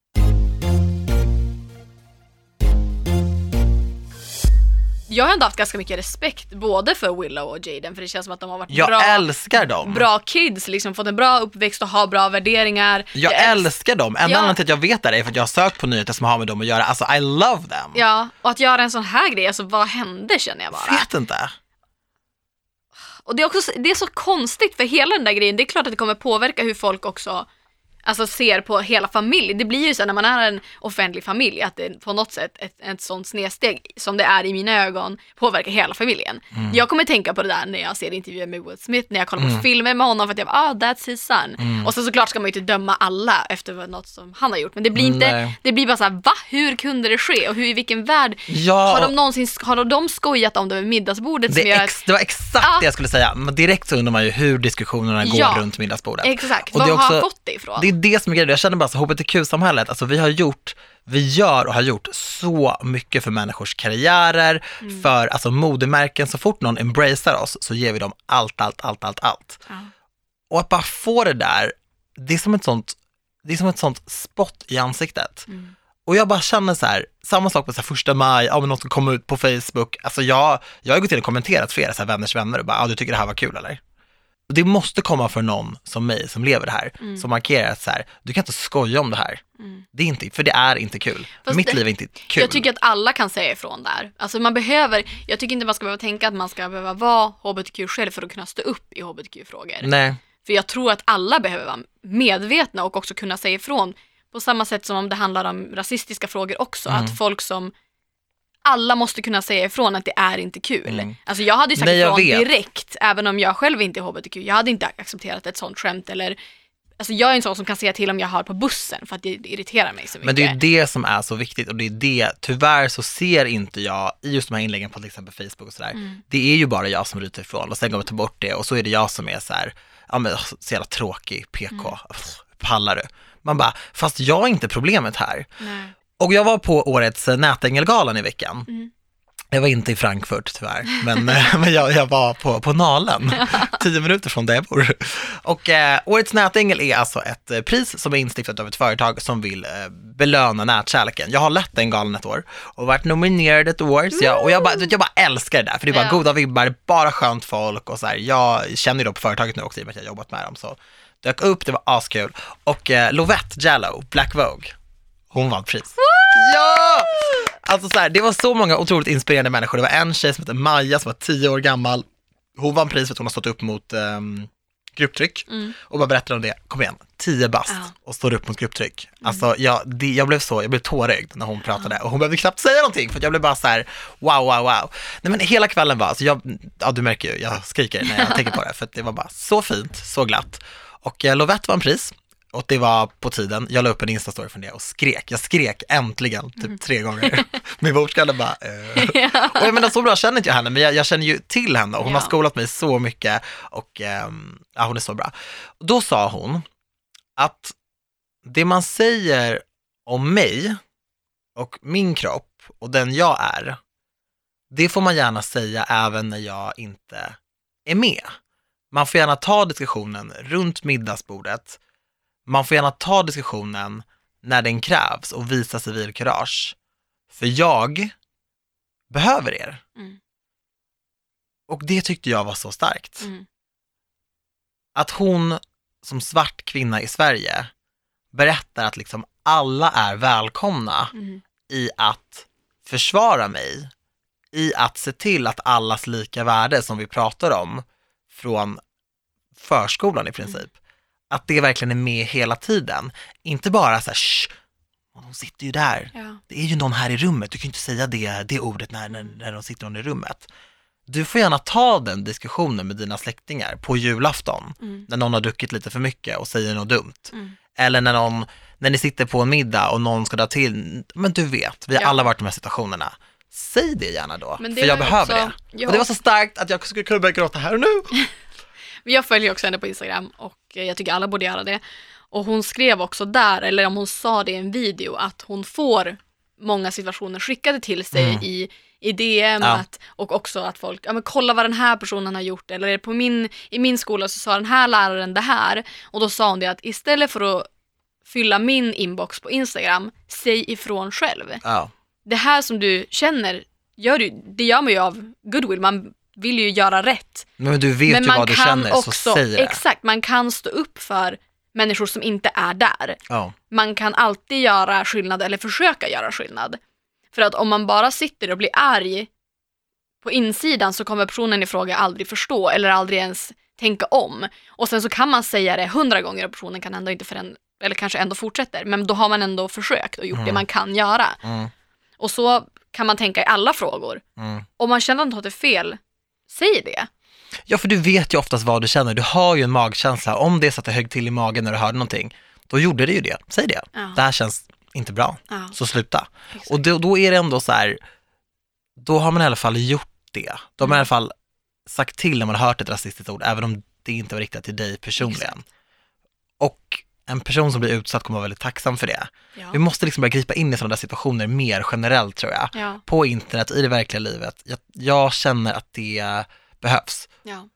Jag har ändå haft ganska mycket respekt både för Willow och Jaden för det känns som att de har varit Jag bra, älskar dem. bra kids, liksom fått en bra uppväxt och har bra värderingar. Jag älsk- älskar dem. En Ja. anledning till att jag vet det är för att jag har sökt på nyheter som har med dem att göra. Alltså, I love them. Ja, och att göra en sån här grej, alltså vad hände känner jag bara. Vet inte. Och det är också det är så konstigt för hela den där grejen, det är klart att det kommer påverka hur folk också alltså, ser på hela familjen. Det blir ju så när man är en offentlig familj att det på något sätt ett, ett sånt snedsteg som det är i mina ögon påverkar hela familjen. Mm. Jag kommer tänka på det där när jag ser intervjuer med Will Smith, när jag kollar på Mm. filmer med honom för att jag bara, ah that's his son. Och sen såklart ska man ju inte döma alla efter något som han har gjort, men det blir inte, Nej. det blir bara så här, va? Hur kunde det ske? Och hur, i vilken värld Ja, har de någonsin, har de skojat om det vid middagsbordet det, gör ex, det var exakt Ja. det jag skulle säga. Men direkt så undrar man ju hur diskussionerna går Ja. runt middagsbordet. Exakt, Och var har också- fått det ifrån? Det det som är grejen. Jag känner bara så hbtq-samhället, alltså vi har gjort, vi gör och har gjort så mycket för människors karriärer, Mm. för alltså modemärken, så fort någon embracear oss så ger vi dem allt, allt, allt, allt, allt. Ja. Och att bara få det där, det är som ett sånt, det är som ett sånt spott i ansiktet. Mm. Och jag bara känner så här, samma sak på så här första maj, ja men något som kommer ut på Facebook, alltså jag, jag har gått in och kommenterat flera så här vänners vänner och bara, ja du tycker det här var kul eller? Det måste komma från någon som mig som lever det här, Mm. som markerar att så här, du kan inte skoja om det här. Mm. Det är inte, för det är inte kul. Fast Mitt det- liv är inte kul. Jag tycker att alla kan säga ifrån där. Alltså man behöver, jag tycker inte man ska behöva tänka att man ska behöva vara hbtq själv för att kunna stå upp i hbtq-frågor. Nej, För jag tror att alla behöver vara medvetna och också kunna säga ifrån. På samma sätt som om det handlar om rasistiska frågor också. Mm. Att folk som alla måste kunna säga ifrån att det är inte kul. Mm. Alltså jag hade ju sagt Nej, ifrån vet. direkt, även om jag själv inte är hbtq. Jag hade inte accepterat ett sånt skämt eller Alltså jag är en sån som kan säga till om jag hör på bussen för att det irriterar mig så mycket. men det är ju det som är så viktigt och det är det, tyvärr så ser inte jag i just de här inläggen på till exempel Facebook och sådär, Mm. det är ju bara jag som ryter ifrån och sen går vi ta bort det och så är det jag som är så här, ja men så jävla tråkig, PK, Mm. Pallar du? Man bara, fast jag är inte problemet här. Nej. Och jag var på årets Nätängelgalan i veckan. Mm. Jag var inte i Frankfurt tyvärr, men, eh, men jag, jag var på, på Nalen, tio minuter från där jag bor. Och eh, årets nätängel är alltså ett eh, pris som är instiftat av ett företag som vill eh, belöna nätkärleken. Jag har lett den galan ett år och varit nominerad ett år, så jag, och jag bara, jag bara älskar det där, för det är bara Ja. goda vibbar, bara skönt folk och så här, jag känner ju då på företaget nu också i och med att jag har jobbat med dem, så dök upp, det var askul. Och eh, Lovette Jallow, Black Vogue, hon vann pris. Ja! Alltså så här, det var så många otroligt inspirerande människor. Det var en tjej som hette Maja som var tio år gammal. Hon vann pris för att hon har stått upp mot um, grupptryck Mm. och bara berättade om det. Kom igen, tio bast Ja. och står upp mot grupptryck. Alltså jag, det, jag blev så, jag blev tårögd när hon pratade och hon behövde knappt säga någonting för jag blev bara så här, wow, wow, wow. Nej men hela kvällen var, alltså jag, ja du märker ju, jag skriker när jag tänker på det för det var bara så fint, så glatt. Och eh, Lovette vann pris och det var på tiden. Jag la upp en instastory från det och skrek. Jag skrek äntligen typ tre gånger. Min vårdskalle bara, eh. Och jag menar så bra känner inte jag henne, men jag, jag känner ju till henne och hon Ja. har skolat mig så mycket och ehm, ja, hon är så bra. Då sa hon att det man säger om mig och min kropp och den jag är, det får man gärna säga även när jag inte är med. Man får gärna ta diskussionen runt middagsbordet. Man får gärna ta diskussionen när den krävs och visa civilkurage. För jag behöver er. Mm. Och det tyckte jag var så starkt. Mm. Att hon som svart kvinna i Sverige berättar att liksom alla är välkomna Mm. i att försvara mig, i att se till att allas lika värde som vi pratar om från förskolan i princip, att det verkligen är med hela tiden. Inte bara så här, Shh, hon sitter ju där, Ja. det är ju någon här i rummet, du kan ju inte säga det, det ordet när, när, när de sitter någon i rummet. Du får gärna ta den diskussionen med dina släktingar på julafton, Mm. när någon har druckit lite för mycket och säger något dumt. Mm. Eller när, någon, när ni sitter på en middag och någon ska dra till, men du vet, vi har Ja. alla varit i de här situationerna. Säg det gärna då, för jag behöver också- det. Ja. Och det var så starkt att jag skulle kunna börja gråta här och nu. Jag följer också henne på Instagram och jag tycker alla borde göra det. Och hon skrev också där, eller om hon sa det i en video, att hon får många situationer skickade till sig Mm. i, i DM Ja. att, och också att folk, ja men kolla vad den här personen har gjort eller på min, i min skola så sa den här läraren det här och då sa hon det att istället för att fylla min inbox på Instagram, säg ifrån själv. Ja, Det här som du känner, gör du, det gör man ju av goodwill, man vill ju göra rätt. men du vet Men ju vad du känner, också, så säg det. exakt, man kan stå upp för människor som inte är där. Ja. Man kan alltid göra skillnad eller försöka göra skillnad. För att om man bara sitter och blir arg på insidan så kommer personen i fråga aldrig förstå eller aldrig ens tänka om. Och sen så kan man säga det hundra gånger och personen kan ändå inte förändra, eller kanske ändå fortsätter. Men då har man ändå försökt och gjort det Mm. man kan göra. Mm, Och så kan man tänka i alla frågor. mm. Om man känner att något är fel, säg det. Ja, för du vet ju oftast vad du känner. Du har ju en magkänsla. Om det är så att det högg till i magen när du hörde någonting, då gjorde det ju det. Säg det. Ja. Det här känns inte bra, Ja, så sluta. exakt. Och då, då är det ändå så här, då har man i alla fall gjort det. Då har man i alla fall sagt till när man har hört ett rasistiskt ord, även om det inte var riktat till dig personligen. Och en person som blir utsatt kommer vara väldigt tacksam för det. Vi ja. måste liksom börja gripa in i sådana där situationer mer generellt tror jag. Ja, På internet, i det verkliga livet. Jag, jag känner att det behövs. ja.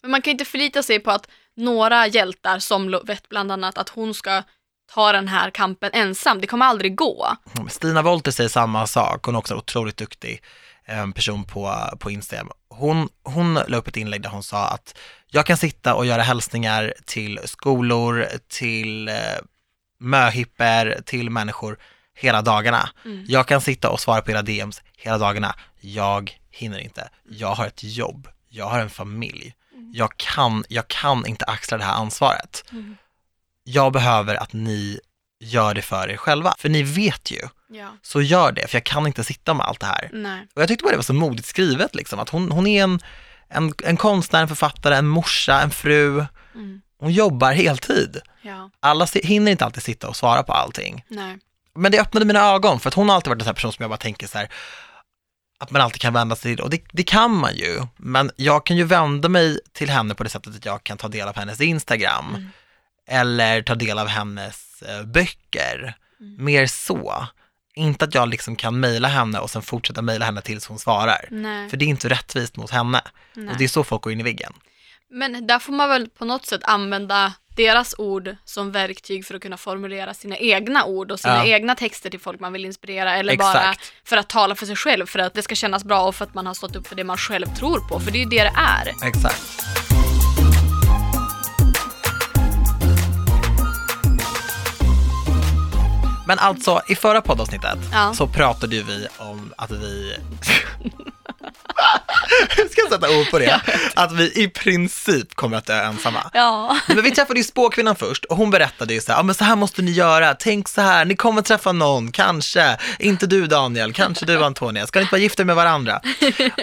Men man kan inte förlita sig på att några hjältar, som Lovette bland annat, att hon ska ta den här kampen ensam. Det kommer aldrig gå. Stina Wolter säger samma sak, hon är också otroligt duktig eh, person på, på Instagram. Hon, hon la upp ett inlägg där hon sa att jag kan sitta och göra hälsningar till skolor, till eh, möhipper, till människor hela dagarna. Mm. Jag kan sitta och svara på era DMs hela dagarna. Jag hinner inte. Jag har ett jobb. Jag har en familj. Jag kan, jag kan inte axla det här ansvaret. Mm. Jag behöver att ni gör det för er själva. För ni vet ju Ja, så gör det, för jag kan inte sitta med allt det här. nej. Och jag tyckte bara det var så modigt skrivet, liksom, att hon, hon är en, en, en konstnär, en författare, en morsa, en fru. Mm. Hon jobbar heltid. Ja, Alla hinner inte alltid sitta och svara på allting. nej. Men det öppnade mina ögon, för att hon har alltid varit en sån här person som jag bara tänker så här, att man alltid kan vända sig till, och det, det kan man ju, men jag kan ju vända mig till henne på det sättet att jag kan ta del av hennes Instagram, Mm. eller ta del av hennes eh, böcker, Mm. mer så. Inte att jag liksom kan mejla henne och sen fortsätta mejla henne tills hon svarar. Nej, För det är inte rättvist mot henne. nej. Och det är så folk går in i väggen. Men där får man väl på något sätt använda deras ord som verktyg för att kunna formulera sina egna ord och sina Ja. egna texter till folk man vill inspirera eller bara Exakt. för att tala för sig själv för att det ska kännas bra och för att man har stått upp för det man själv tror på för det är ju det det är. Exakt. Men alltså, i förra poddavsnittet Ja. så pratade ju vi om att vi... Ska jag sätta ord på det? Att vi i princip kommer att dö ensamma. Ja. Men vi träffade ju spåkvinnan först och hon berättade ju så här, ja men så här måste ni göra, tänk så här, ni kommer träffa någon, kanske, inte du Daniel, kanske du Antonia, ska ni inte bara gifta er med varandra?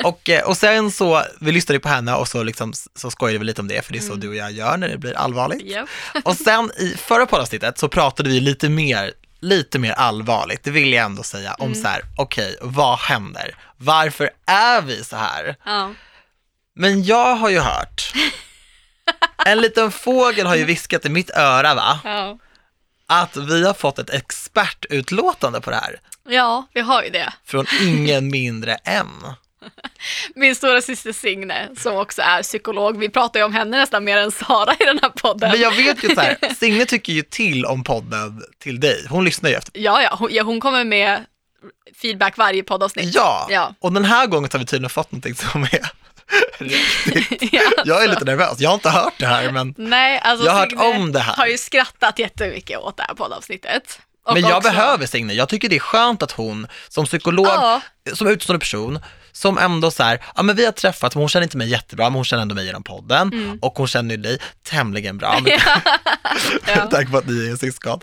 Och, eh, och sen så, vi lyssnade ju på henne och så, liksom, så skojade vi lite om det, för det är så du och jag gör när det blir allvarligt. Japp. Och sen i förra poddavsnittet så pratade vi lite mer, lite mer allvarligt, det vill jag ändå säga, om så här, okej, vad händer? Varför är vi så här? Ja. Men jag har ju hört, en liten fågel har ju viskat i mitt öra va, Ja. att vi har fått ett expertutlåtande på det här Ja, vi har ju det. från ingen mindre än Min stora syster Signe, som också är psykolog, vi pratar ju om henne nästan mer än Sara i den här podden. Men jag vet ju så här, Signe tycker ju till om podden till dig. Hon lyssnar ju efter. Ja, ja hon, ja, hon kommer med feedback varje poddavsnitt. Ja, Ja. och den här gången har vi tydligen fått någonting som är riktigt. Ja, Jag är lite nervös, jag har inte hört det här men, Nej, alltså Jag har hört om det här. har ju skrattat jättemycket åt det här poddavsnittet. Och men jag också- behöver Signe. Jag tycker det är skönt att hon som psykolog, Ja. som utstående person, som ändå så här, ja men vi har träffats, men hon känner inte mig jättebra, men hon känner ändå mig genom podden Mm. och hon känner ju dig tämligen bra. Men, Ja. Tack för att ni är syskon.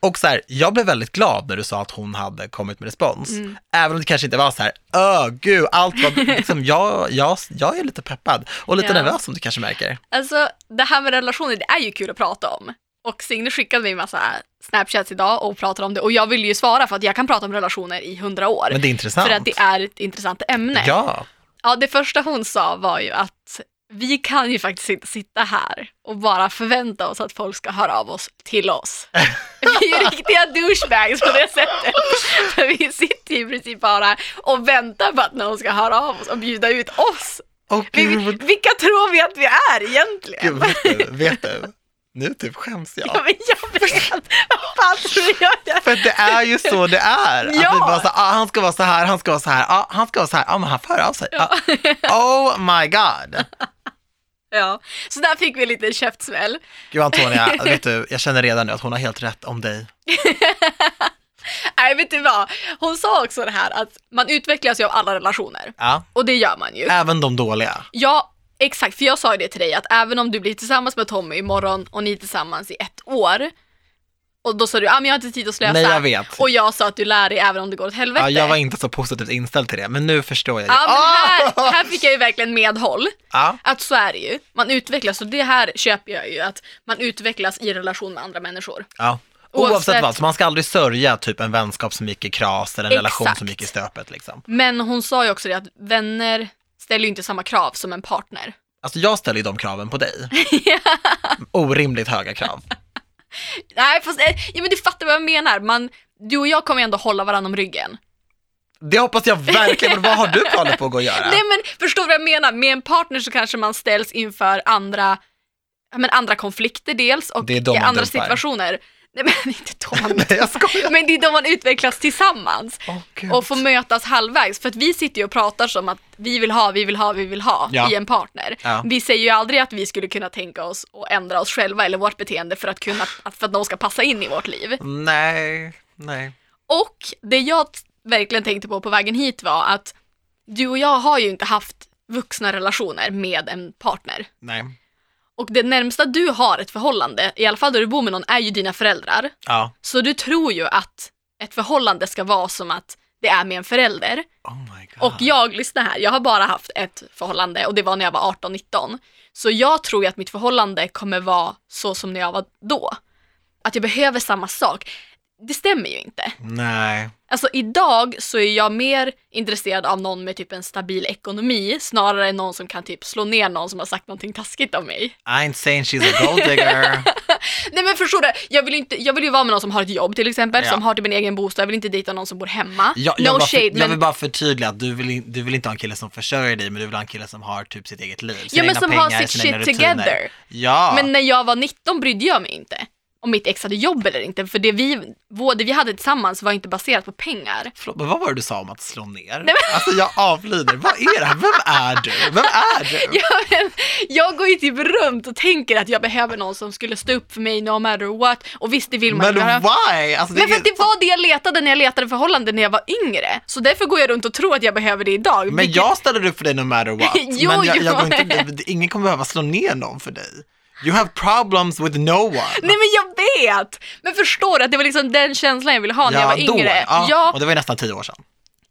Och så här, jag blev väldigt glad när du sa att hon hade kommit med respons. Mm. Även om det kanske inte var så här, öh gud, allt var, liksom, jag, jag, jag är lite peppad och lite Ja. nervös som du kanske märker. Alltså, det här med relationer, det är ju kul att prata om. Och Signe skickade mig massa snapchats idag och pratade om det och jag ville ju svara för att jag kan prata om relationer i hundra år. Men det är intressant. För att det är ett intressant ämne. Ja, Ja, det första hon sa var ju att vi kan ju faktiskt inte sitta här och bara förvänta oss att folk ska höra av oss till oss. Vi är riktiga douchebags på det sättet. För vi sitter ju i princip bara och väntar på att någon ska höra av oss och bjuda ut oss. och Vi, vilka tror vi att vi är egentligen? gud vet, du, vet du, nu typ skäms jag. Ja, men jag vet. Fan jag? För det är ju så det är. Att Ja. vi bara så, ah, han ska vara så här, han ska vara så här, ah, han ska vara så här, ah, men han höra av sig. Ah. Oh my god. Ja, så där fick vi en liten käftsmäll. Gud Antonia, vet du, jag känner redan nu att hon har helt rätt om dig. Nej, vet du vad? Hon sa också det här att man utvecklas ju av alla relationer. Ja, Och det gör man ju. även de dåliga. Ja, exakt. För jag sa ju det till dig att även om du blir tillsammans med Tommy imorgon och ni är tillsammans i ett år. Och då sa du, ah, men jag har inte tid att slösa. Nej, jag vet. Och jag sa att du lär dig även om det går åt helvete. Ja, jag var inte så positivt inställd till det, men nu förstår jag ju. Ja, men Ah! här, här fick jag ju verkligen medhåll. Ja, Att så är det ju. Man utvecklas och det här köper jag ju. Att man utvecklas i relation med andra människor. ja. Oavsett, Oavsett- vad, så man ska aldrig sörja typ en vänskap som gick i kras eller en relation Exakt. som gick i stöpet liksom. Men hon sa ju också det att vänner ställer ju inte samma krav som en partner. Alltså jag ställer ju de kraven på dig. Orimligt höga krav. Nej, fast, eh, ja, men du fattar vad jag menar. Man, du och jag kommer ju ändå hålla varandra om ryggen. Det hoppas jag verkligen, men vad har du planer på att gå och göra? Nej men förstår du vad jag menar? Med en partner så kanske man ställs inför andra, men andra konflikter dels och andra situationer. Nej men inte man Nej, jag skojar. Men det är då man utvecklas tillsammans Gud. och får mötas halvvägs. För att vi sitter ju och pratar som att vi vill ha, vi vill ha, vi vill ha Ja. i en partner. Ja. Vi säger ju aldrig att vi skulle kunna tänka oss att ändra oss själva eller vårt beteende för att kunna, för att någon ska passa in i vårt liv. Nej, nej. Och det jag verkligen tänkte på på vägen hit var att du och jag har ju inte haft vuxna relationer med en partner. Nej. Och det närmsta du har ett förhållande, i alla fall då du bor med någon, är ju dina föräldrar. Ja. Så du tror ju att ett förhållande ska vara som att det är med en förälder. Oh my god. Och jag, lyssna här, jag har bara haft ett förhållande och det var när jag var 18-19. Så jag tror ju att mitt förhållande kommer vara så som när jag var då. Att jag behöver samma sak. Det stämmer ju inte. Nej. Alltså idag så är jag mer intresserad av någon med typ en stabil ekonomi snarare än någon som kan typ slå ner någon som har sagt någonting taskigt om mig. I ain't saying she's a gold digger. Nej men förstår du, jag vill, inte, jag vill ju vara med någon som har ett jobb till exempel, Ja. som har typ en egen bostad, jag vill inte dejta någon som bor hemma. Jag, jag, no bara shade för, jag men, vill bara förtydliga att du vill, du vill inte ha en kille som försörjer dig, men du vill ha en kille som har typ sitt eget liv. Sina ja, men som har pengar, sitt sina shit rutiner. together. Ja. Men när jag var 19 brydde jag mig inte om mitt ex hade jobb eller inte, för det vi, det vi hade tillsammans var inte baserat på pengar. Förlåt, men vad var det du sa om att slå ner? Alltså jag avlider. Vad är det här? Vem är du? Vem är du? Ja, men, jag går ju typ runt och tänker att jag behöver någon som skulle stå upp för mig no matter what. Och visst, det vill man Men göra. why? Alltså, Men för är- det var det jag letade när jag letade förhållanden när jag var yngre. Så därför går jag runt och tror att jag behöver det idag. Men vilket- jag ställer upp för dig no matter what. Jo, men jag, jag inte, ingen kommer behöva slå ner någon för dig. You have problems with no one. Nej men jag vet! Men förstår du att det var liksom den känslan jag ville ha när jag var då, yngre? Ja, ja Och det var ju nästan tio år sedan.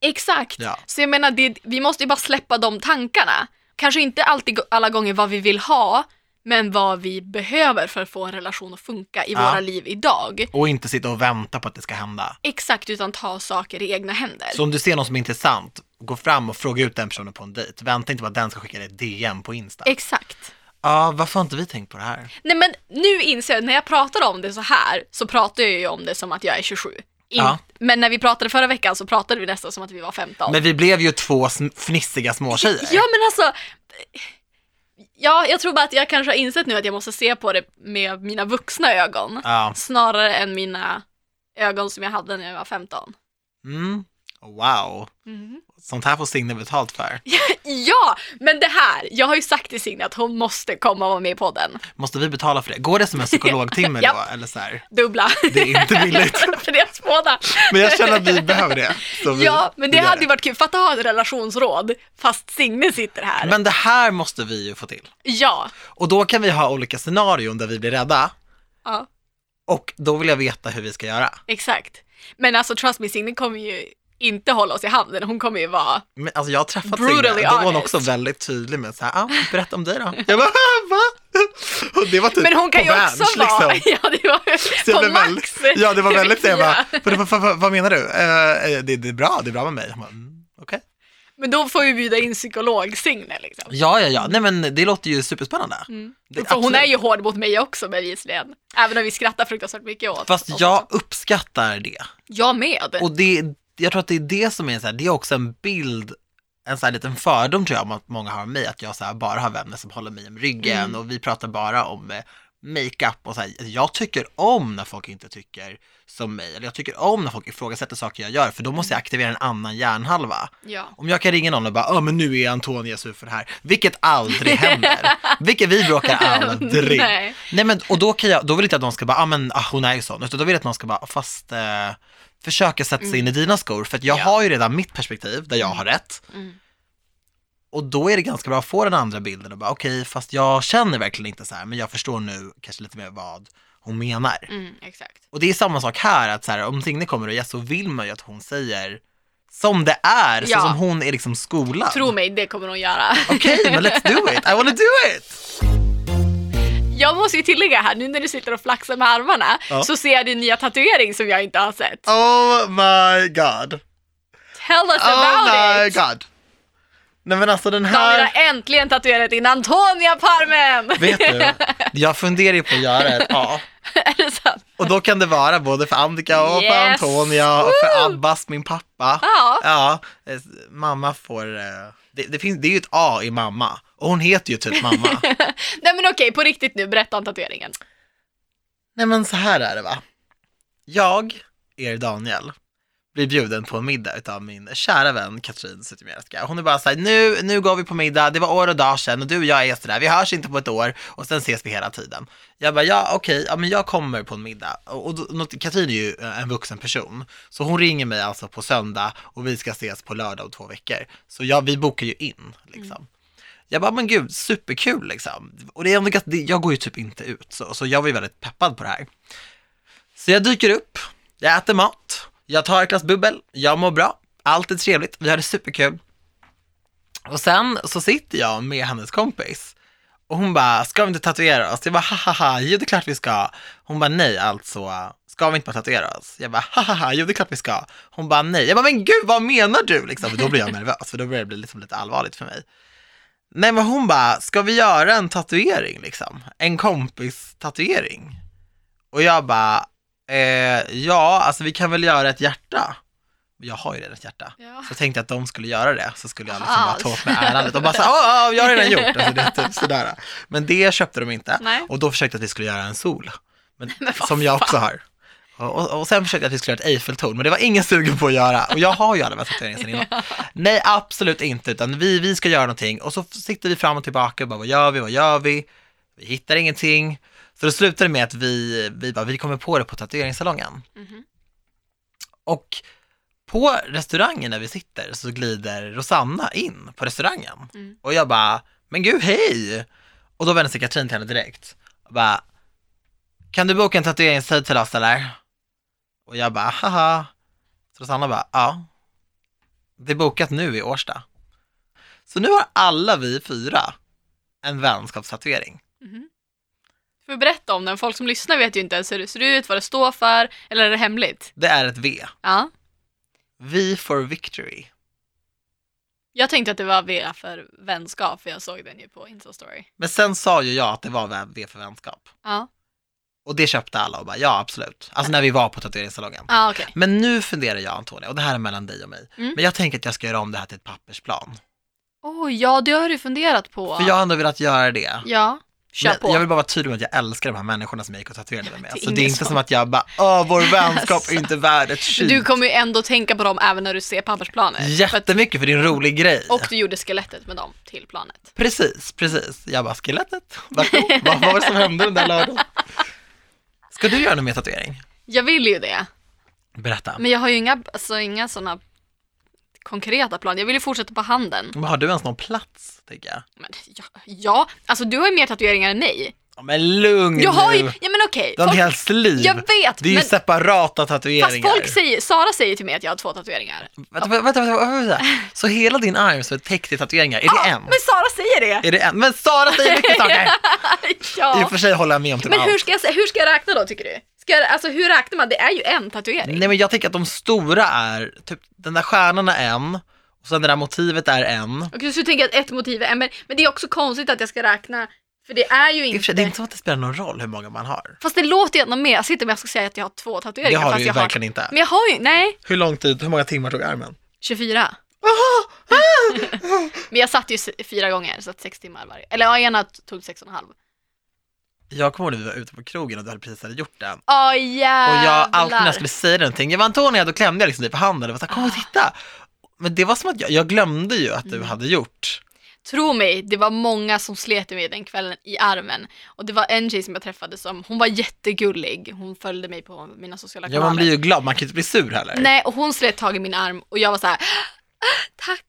exakt. Ja. Så jag menar, det, vi måste ju bara släppa de tankarna. Kanske inte alltid alla gånger vad vi vill ha, men vad vi behöver för att få en relation att funka i Ja. våra liv idag. Och inte sitta och vänta på att det ska hända. Exakt, utan ta saker i egna händer. Så om du ser någon som är intressant, gå fram och fråga ut den personen på en dejt. Vänta inte på att den ska skicka dig ett DM på Insta. Exakt. Ja, varför har inte vi tänkt på det här? Nej men nu inser jag, när jag pratar om det så här så pratar jag ju om det som att jag är 27. In- Ja. Men när vi pratade förra veckan så pratade vi nästan som att vi var 15. Men vi blev ju två fnissiga småtjejer. Ja men alltså, ja jag tror bara att jag kanske har insett nu att jag måste se på det med mina vuxna ögon. Ja. Snarare än mina ögon som jag hade när jag var 15. Mm. Wow. Sånt här får Signe betalt för. Ja, men det här, jag har ju sagt till Signe att hon måste komma och vara med i podden. Måste vi betala för det? Går det som en psykologtimme då? Eller så här? Dubbla. Det är inte billigt. för deras båda. Men jag känner att vi behöver det. Ja, men det hade ju varit kul. Fatta ha ett relationsråd fast Signe sitter här. Men det här måste vi ju få till. Ja. Och då kan vi ha olika scenarion där vi blir rädda. ja, Och då vill jag veta hur vi ska göra. exakt. Men alltså trust me, Signe kommer ju inte hålla oss i handen. Hon kommer ju vara... Men alltså jag har träffat Signe, då var hon också väldigt tydlig med så här, ah, berätta om dig då. Jag bara, va? Och det var typ Men hon kan ju Vans, också vara... liksom. Ja, det var på max. väldigt, ja det var väldigt jag bara, vad, vad, vad, menar du? Eh, det, det är bra, det är bra med mig. Mm, Okej. Men då får vi bjuda in psykolog-Signe liksom. Ja, ja, ja, nej men det låter ju superspännande. Det, För hon är ju hård mot mig också bevisligen. Även om vi skrattar fruktansvärt mycket åt Fast jag också. uppskattar det. Jag med. Och det, jag tror att det är det som är så här, det är också en bild, en så här liten fördom tror jag om att många har om mig, att jag så här bara har vänner som håller mig om ryggen Mm. och vi pratar bara om eh, makeup och så här. Jag tycker om när folk inte tycker som mig, eller jag tycker om när folk ifrågasätter saker jag gör, för då måste jag aktivera en annan hjärnhalva. Ja. Om jag kan ringa någon och bara, ja men nu är Antonia sur för det här, vilket aldrig händer. Vilket vi bråkar aldrig. Nej. Nej men, och då kan jag, då vill inte att någon ska bara, ah, men ah, hon är ju sån, utan då vill jag att någon ska bara, fast eh, försöka sätta sig in i dina skor, för att jag Ja. har ju redan mitt perspektiv, där jag har rätt. Mm. Och då är det ganska bra att få den andra bilden och bara, okej, fast jag känner verkligen inte så här, men jag förstår nu kanske lite mer vad hon menar. Mm. Och det är samma sak här, att så här, om Signe kommer och gäst så vill man ju att hon säger som det är, Ja. så som hon är liksom skolad. Tro mig, det kommer hon göra. Okej, men let's do it, I wanna do it! Jag måste ju tillägga här, nu när du sitter och flaxar med armarna, Ja. så ser jag din nya tatuering som jag inte har sett. Oh my god. Tell us Oh about my it! god. Nej men alltså den David här, har äntligen tatuerat in Antonia på armen! vet du, jag funderar ju på att göra ett A. är det sant? Och då kan det vara både för Annika och för Yes. Antonia och för! Abbas, min pappa. Ja. Ja, eh, mamma får, eh, det, det, finns, det är ju ett A i mamma. Och hon heter ju typ mamma. Nej men okej, på riktigt nu, berätta om tatueringen. Nej men så här är det va. Jag, er Daniel, blir bjuden på en middag utav min kära vän Katrin Zytomierska. Hon är bara såhär, nu, nu går vi på middag, det var år och dag sedan och du och jag är sådär, vi hörs inte på ett år och sen ses vi hela tiden. Jag bara, ja okej, ja men jag kommer på en middag. Och, då- Katrin är ju eh, en vuxen person, så hon ringer mig alltså på söndag och vi ska ses på lördag om två veckor. Så ja, vi bokar ju in liksom. Jag bara, men gud, superkul liksom. Och det är ändå, ganska- jag går ju typ inte ut, så, så jag var ju väldigt peppad på det här. Så jag dyker upp, jag äter mat, jag tar ett glas bubbel, jag mår bra, allt är trevligt, vi har det superkul. Och sen så sitter jag med hennes kompis och hon bara, ska vi inte tatuera oss? Jag bara, hahaha, jo det är klart vi ska. Hon bara, nej alltså, ska vi inte bara tatuera oss? Jag bara, hahaha, jo det är klart vi ska. Hon bara, nej. Jag bara, men gud vad menar du? Liksom, då blir jag nervös, för då börjar det bli liksom lite allvarligt för mig. Nej men hon bara, ska vi göra en tatuering liksom? En kompis tatuering? Och jag bara, eh, ja, alltså vi kan väl göra ett hjärta. Jag har ju redan ett hjärta. Ja. Så jag tänkte att de skulle göra det, så skulle jag liksom bara ta åt mig äran lite. Och bara så "Ja, ja, jag har redan gjort. Alltså, det typ sådär. Men det köpte de inte. Nej. Och då försökte jag att vi skulle göra en sol. Men, Men som jag också har. Och, och, sen försökte jag att vi skulle göra ett Eiffeltorn, men det var ingen sugen på att göra. Och jag har ju alla de här tatueringarna sedan innan. Nej, absolut inte, utan vi, vi ska göra någonting. Och så sitter vi fram och tillbaka och bara, vad gör vi, vad gör vi? Vi hittar ingenting. Så det slutade med att vi, vi bara, vi kommer på det på tatueringssalongen. Mhm. Och på restaurangen när vi sitter så glider Rosanna in på restaurangen. Mm. Och jag bara, men gud hej! Och då vänder sig Katrin till henne direkt. Och bara, kan du boka en tatueringstid till oss eller? Och jag bara, haha. Så Rosanna bara, ja. Det är bokat nu i Årsta. Så nu har alla vi fyra en vänskapstatuering. Mhm. Får vi berätta om den? Folk som lyssnar vet ju inte ens hur det ser ut, vad det står för, eller är det hemligt? Det är ett V. Ja. V for victory. Jag tänkte att det var V för vänskap, för jag såg den ju på Insta-story. Men sen sa ju jag att det var V för vänskap. Ja, Och det köpte alla och bara, ja absolut. Alltså när vi var på tatueringssalongen. ah, okej. Men nu funderar jag Antonija, och det här är mellan dig och mig. Mm. Men jag tänker att jag ska göra om det här till ett pappersplan. Åh, ja, det har du funderat på. För jag har ändå velat göra det. Ja, kör Men på. jag vill bara vara tydlig med att jag älskar de här människorna som jag gick och tatuerade mig med. Det så det är inte som- som att jag bara, åh vår vänskap är inte värd ett skit. Du kommer ju ändå tänka på dem även när du ser pappersplanet. För att, Jättemycket för det är en rolig grej. och du gjorde skelettet med dem till planet. Precis, precis. Jag bara, skelettet, vad vad var det som hände den där lördagen? Ska du göra någon mer tatuering? Jag vill ju det, Berätta. men jag har ju inga, alltså, inga sådana konkreta planer. Jag vill ju fortsätta på handen. Men har du ens någon plats, tänker jag? Men, ja, ja, alltså du har ju mer tatueringar än mig. Ja, men lugn Jag har ju, nu. ja men okej. Du har folk- en hel sliv. Jag vet, det är ju men separata fast tatueringar. folk säger, Sara säger till mig att jag har två tatueringar. Vänta, vänta, vänta, vänta, vänta. Så hela din arm så är täckt i tatueringar, är det Ja, en? men Sara säger det! Är det en? Men Sara säger mycket saker! I och ja. för sig håller jag med om typ Men allt. hur ska, jag, hur ska jag räkna då tycker du? Ska alltså hur räknar man? Det är ju en tatuering. Nej men jag tänker att de stora är, typ den där stjärnan är en, och sen det där motivet är en. Okej, så du tänker att ett motiv är en, men, men det är också konstigt att jag ska räkna, för det är ju och inte... det är inte så att det spelar någon roll hur många man har. Fast det låter ju ändå mer, jag sitter med jag ska säga att jag har två Det tatueringar. har fast du ju verkligen inte. Men jag har ju, nej, Hur lång tid, hur många timmar tog armen? 24. men jag satt ju fyra gånger, så att sex timmar varje. Eller ja, ena tog sex och en halv. Jag kommer ihåg när vi var ute på krogen och du hade precis hade gjort den. Åh Och jävlar! jag, alltid när jag skulle säga någonting, jag var Antonia, då klämde jag liksom dig på handen och var såhär, kom och titta. Men det var som att jag, jag glömde ju att du Mm. hade gjort. Tro mig, det var många som slet mig den kvällen i armen. Och det var en tjej som jag träffade som, hon var jättegullig. Hon följde mig på mina sociala Ja, kanaler. man blir ju glad, man kan inte bli sur heller. Nej, och hon slet tag i min arm och jag var så här, tack,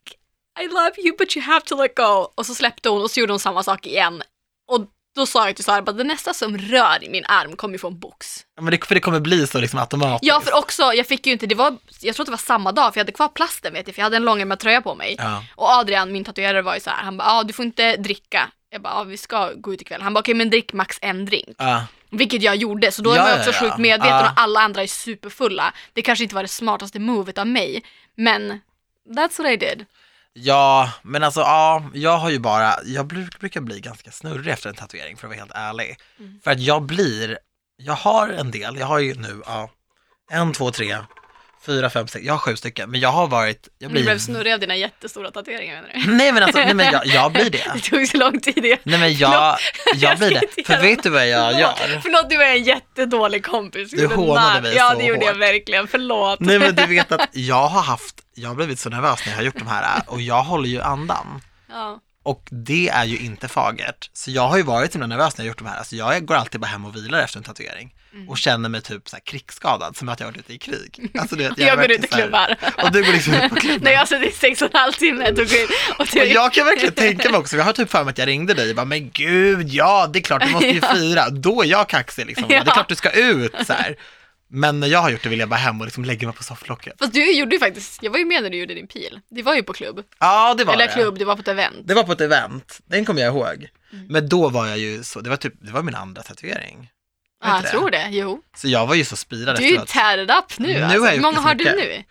I love you but you have to let go. Och så släppte hon och så gjorde hon samma sak igen. Och då sa jag till Sara, bara, det nästa som rör i min arm kommer ju få en box. Ja, Men det, för det kommer bli så liksom automatiskt. Ja, för också, jag fick ju inte, det var, jag tror att det var samma dag, för jag hade kvar plasten vet jag, för jag hade en långärmad tröja på mig. Ja. Och Adrian, min tatuerare, var ju så här, han bara, ah, du får inte dricka. Jag bara, ah, vi ska gå ut ikväll. Han bara, okej men drick max en drink. Ja. Vilket jag gjorde, så då Ja, man ja, också ja. sjukt medveten och alla andra är superfulla. Det kanske inte var det smartaste movet av mig, men that's what I did. Ja, men alltså ja, jag har ju bara, jag bruk- brukar bli ganska snurrig efter en tatuering för att vara helt ärlig. Mm. För att jag blir, jag har en del, jag har ju nu, ja, en, två, tre, fyra, fem, sex, jag har sju stycken, men jag har varit, jag Du blir, blev snurrig av dina jättestora tatueringar menar du? nej men alltså, nej men jag, jag blir det. Det tog så lång tid det. Nej men jag, jag blir det. För vet du vad jag gör? förlåt, du var en jättedålig kompis. Du hånade mig Ja, så det gjorde jag hårt. verkligen. Förlåt. Nej men du vet att jag har haft, jag har blivit så nervös när jag har gjort de här och jag håller ju andan. Ja. Och det är ju inte fagert. Så jag har ju varit så himla nervös när jag har gjort de här. Alltså jag går alltid bara hem och vilar efter en tatuering. Mm. Och känner mig typ så här krigsskadad, som att jag varit ute i krig. Alltså, du vet, Jag, är går ut och här- klubbar. Och du går liksom ut på klubben. När jag har suttit i sex och en halv timme tog jag in och Och jag kan verkligen tänka mig också, jag har typ för mig att jag ringde dig och bara, men gud, ja, det är klart, du måste ju fira. Då är jag kaxig liksom, Ja. det är klart du ska ut så här. Men när jag har gjort det vill jag bara hem och liksom lägga mig på sofflocket. Fast du gjorde ju faktiskt, jag var ju med när du gjorde din pil. Det var ju på klubb. Ja, det var Eller det. klubb, det var på ett event. Det var på ett event, den kommer jag ihåg. Mm. Men då var jag ju så, det var typ, det var min andra tatuering. Ja, jag det? tror det. Jo. Så jag var ju så speedad Du är tatted up nu, Nu alltså. Hur många har du nu?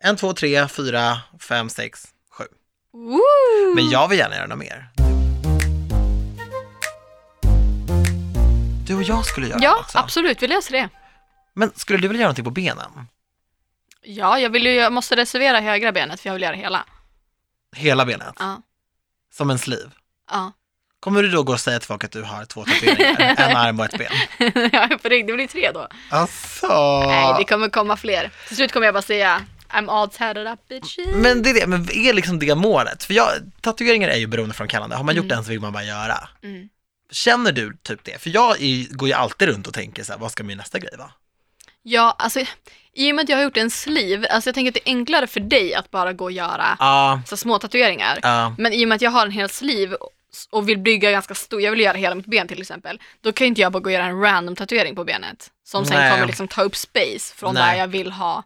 En, två, tre, fyra, fem, sex, sju. Woo! Men jag vill gärna göra något mer. Du och jag skulle göra Ja, också. absolut. Vi löser det. Men skulle du vilja göra någonting på benen? Ja, jag, vill ju, jag måste reservera högra benet för jag vill göra hela. Hela benet? Ja. Som en sliv? Ja. Kommer du då gå och säga till folk att du har två tatueringar? en arm och ett ben? ja, på riktigt. Det blir tre då. Alltså. Nej, det kommer komma fler. Till slut kommer jag bara säga I'm all tatted up bitches. Men det är det, men är liksom det målet? För jag, tatueringar är ju beroendeframkallande. Har man gjort Mm. en så vill man bara göra. Mm. Känner du typ det? För jag är, går ju alltid runt och tänker så här, vad ska min nästa grej vara? Ja, alltså i och med att jag har gjort en sleeve, alltså jag tänker att det är enklare för dig att bara gå och göra Ja, så små tatueringar. ja. Men i och med att jag har en hel sleeve och vill bygga ganska stor, jag vill göra hela mitt ben till exempel, då kan ju inte jag bara gå och göra en random tatuering på benet. Som sen Nej. kommer liksom ta upp space från Nej. där jag vill ha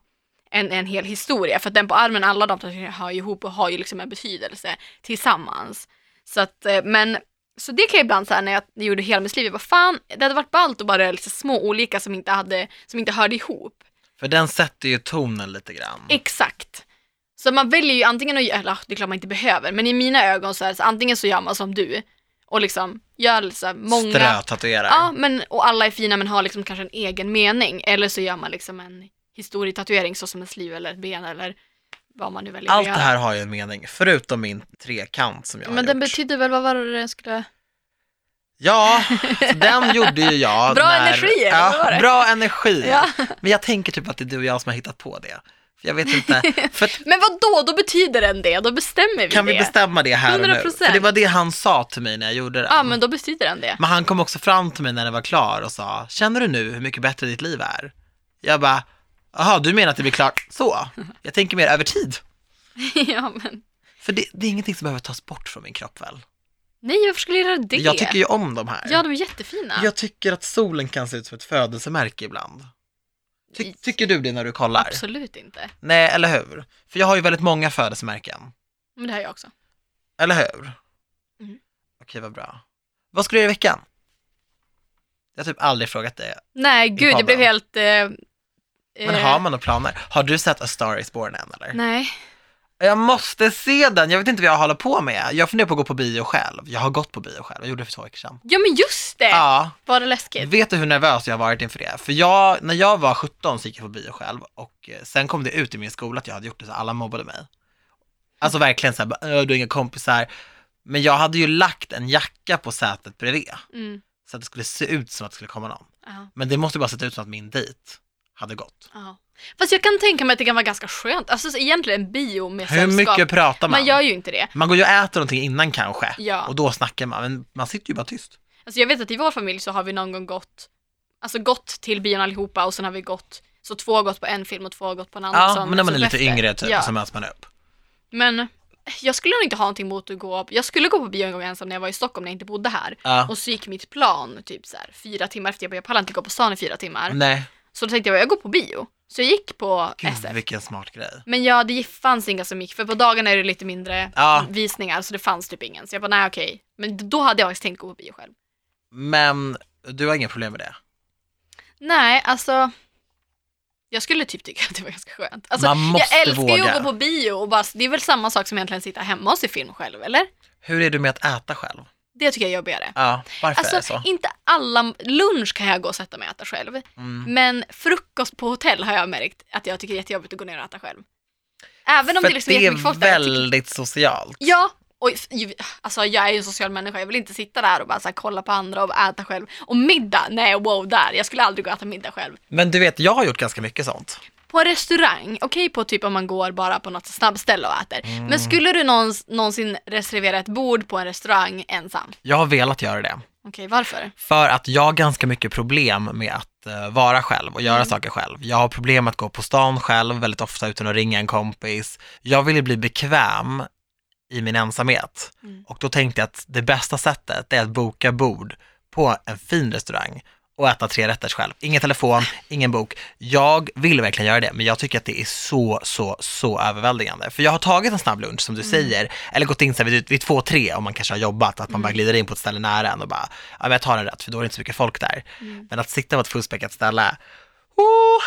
en, en hel historia. För att den på armen, alla de tatueringarna hör ihop och har ju liksom en betydelse tillsammans. Så att, eh, men så det kan jag ibland säga när jag gjorde hela mitt liv, jag bara fan, det hade varit ballt att bara lite små olika som inte, hade, som inte hörde ihop. För den sätter ju tonen lite grann. Exakt. Så man väljer ju antingen att, eller det är klart man inte behöver, men i mina ögon så är det så antingen så gör man som du och liksom gör liksom många, Strötatuerar. ja men och alla är fina men har liksom kanske en egen mening. Eller så gör man liksom en historietatuering så som ett liv eller ett ben eller vad man nu väljer Allt att det här har ju en mening, förutom min trekant som jag har Men den gjort. betyder väl, vad var det den skulle... Ja, den gjorde ju jag Bra när... energi, vad var Ja, det? bra energi. Ja. Men jag tänker typ att det är du och jag som har hittat på det. Jag vet inte, för Men vad då? Då betyder den det, då bestämmer vi kan det. vi bestämma det här och nu? 100%. För det var det han sa till mig när jag gjorde det. Ja men då betyder den det. Men han kom också fram till mig när det var klar och sa, känner du nu hur mycket bättre ditt liv är? Jag bara, jaha, du menar att det blir klart så? Jag tänker mer över tid. ja men. För det, det är ingenting som behöver tas bort från min kropp väl? Nej varför skulle jag göra det? Jag tycker ju om de här. Ja de är jättefina. Jag tycker att solen kan se ut som ett födelsemärke ibland. Ty, tycker du det när du kollar? Absolut inte. Nej, eller hur? För jag har ju väldigt många födelsemärken. Men det har jag också. Eller hur? Mm. Okej, vad bra. Vad ska du göra i veckan? Jag har typ aldrig frågat det. Nej gud jag blev helt... Eh, Men eh, har man några planer? Har du sett A Star Is Born än eller? Nej. Jag måste se den, jag vet inte vad jag håller på med. Jag funderar på att gå på bio själv. Jag har gått på bio själv, jag gjorde det för två veckor sedan. Ja men just det! Ja, Var det läskigt? vet du hur nervös jag har varit inför det? För jag, när jag var 17 så gick jag på bio själv och eh, sen kom det ut i min skola att jag hade gjort det så alla mobbade mig. Alltså verkligen så här, bara, "Äh, du har inga kompisar. Men jag hade ju lagt en jacka på sätet bredvid Mm. så att det skulle se ut som att det skulle komma någon. Ja, Men det måste bara se ut som att min dejt hade gått. ja. Fast jag kan tänka mig att det kan vara ganska skönt. Alltså så egentligen en bio med Hur sällskap. mycket pratar man? Man gör ju inte det. Man går ju och äter någonting innan kanske Ja. och då snackar man, men man sitter ju bara tyst. Alltså jag vet att i vår familj så har vi någon gång gått, alltså gått till bion allihopa och sen har vi gått, så två har gått på en film och två har gått på en annan. Ja, men när man är lite efter. yngre typ, Ja. så möts man upp. Men jag skulle nog inte ha någonting emot att gå, jag skulle gå på bio en gång ensam när jag var i Stockholm när jag inte bodde här. Ja. Och så gick mitt plan typ så här fyra timmar efter jag bara, jag pallar inte gå på stan i fyra timmar. Nej, Så då tänkte jag, jag går på bio. Så jag gick på gud SF. vilken smart grej. Men ja, det fanns inga som gick, för på dagarna är det lite mindre Ja. visningar så det fanns typ ingen. Så jag bara, nej okej. Men då hade jag faktiskt tänkt gå på bio själv. Men du har inga problem med det? Nej, alltså. Jag skulle typ tycka att det var ganska skönt. Alltså, Man måste jag älskar ju att gå på bio och bara, det är väl samma sak som egentligen sitta hemma och se film själv, eller? Hur är du med att äta själv? Det tycker jag är jobbigare. Ja, varför är det Alltså, så? inte alla, lunch kan jag gå och sätta mig och äta själv. Mm. Men frukost på hotell har jag märkt att jag tycker är jättejobbigt att gå ner och äta själv. Även om För det liksom det är folk där. väldigt socialt. Ja, och alltså jag är ju en social människa, jag vill inte sitta där och bara så här, kolla på andra och äta själv. Och middag, nej wow där, jag skulle aldrig gå och äta middag själv. Men du vet, jag har gjort ganska mycket sånt. På en restaurang, okej på typ om man går bara på något snabbställe och äter. Mm. Men skulle du någons, någonsin reservera ett bord på en restaurang ensam? Jag har velat göra det. Okej, varför? För att jag har ganska mycket problem med att eh, vara själv och göra Mm. saker själv. Jag har problem med att gå på stan själv väldigt ofta utan att ringa en kompis. Jag ville bli bekväm i min ensamhet. Mm. Och då tänkte jag att det bästa sättet är att boka bord på en fin restaurang och äta tre rätters själv. Ingen telefon, ingen bok. Jag vill verkligen göra det, men jag tycker att det är så, så, så överväldigande. För jag har tagit en snabb lunch som du Mm. säger, eller gått in så här vid, vid två, tre om man kanske har jobbat, att man bara Mm. glider in på ett ställe nära en och bara, ja men jag tar en rätt för då är det inte så mycket folk där. Mm. Men att sitta på ett fullspäckat ställe, oh,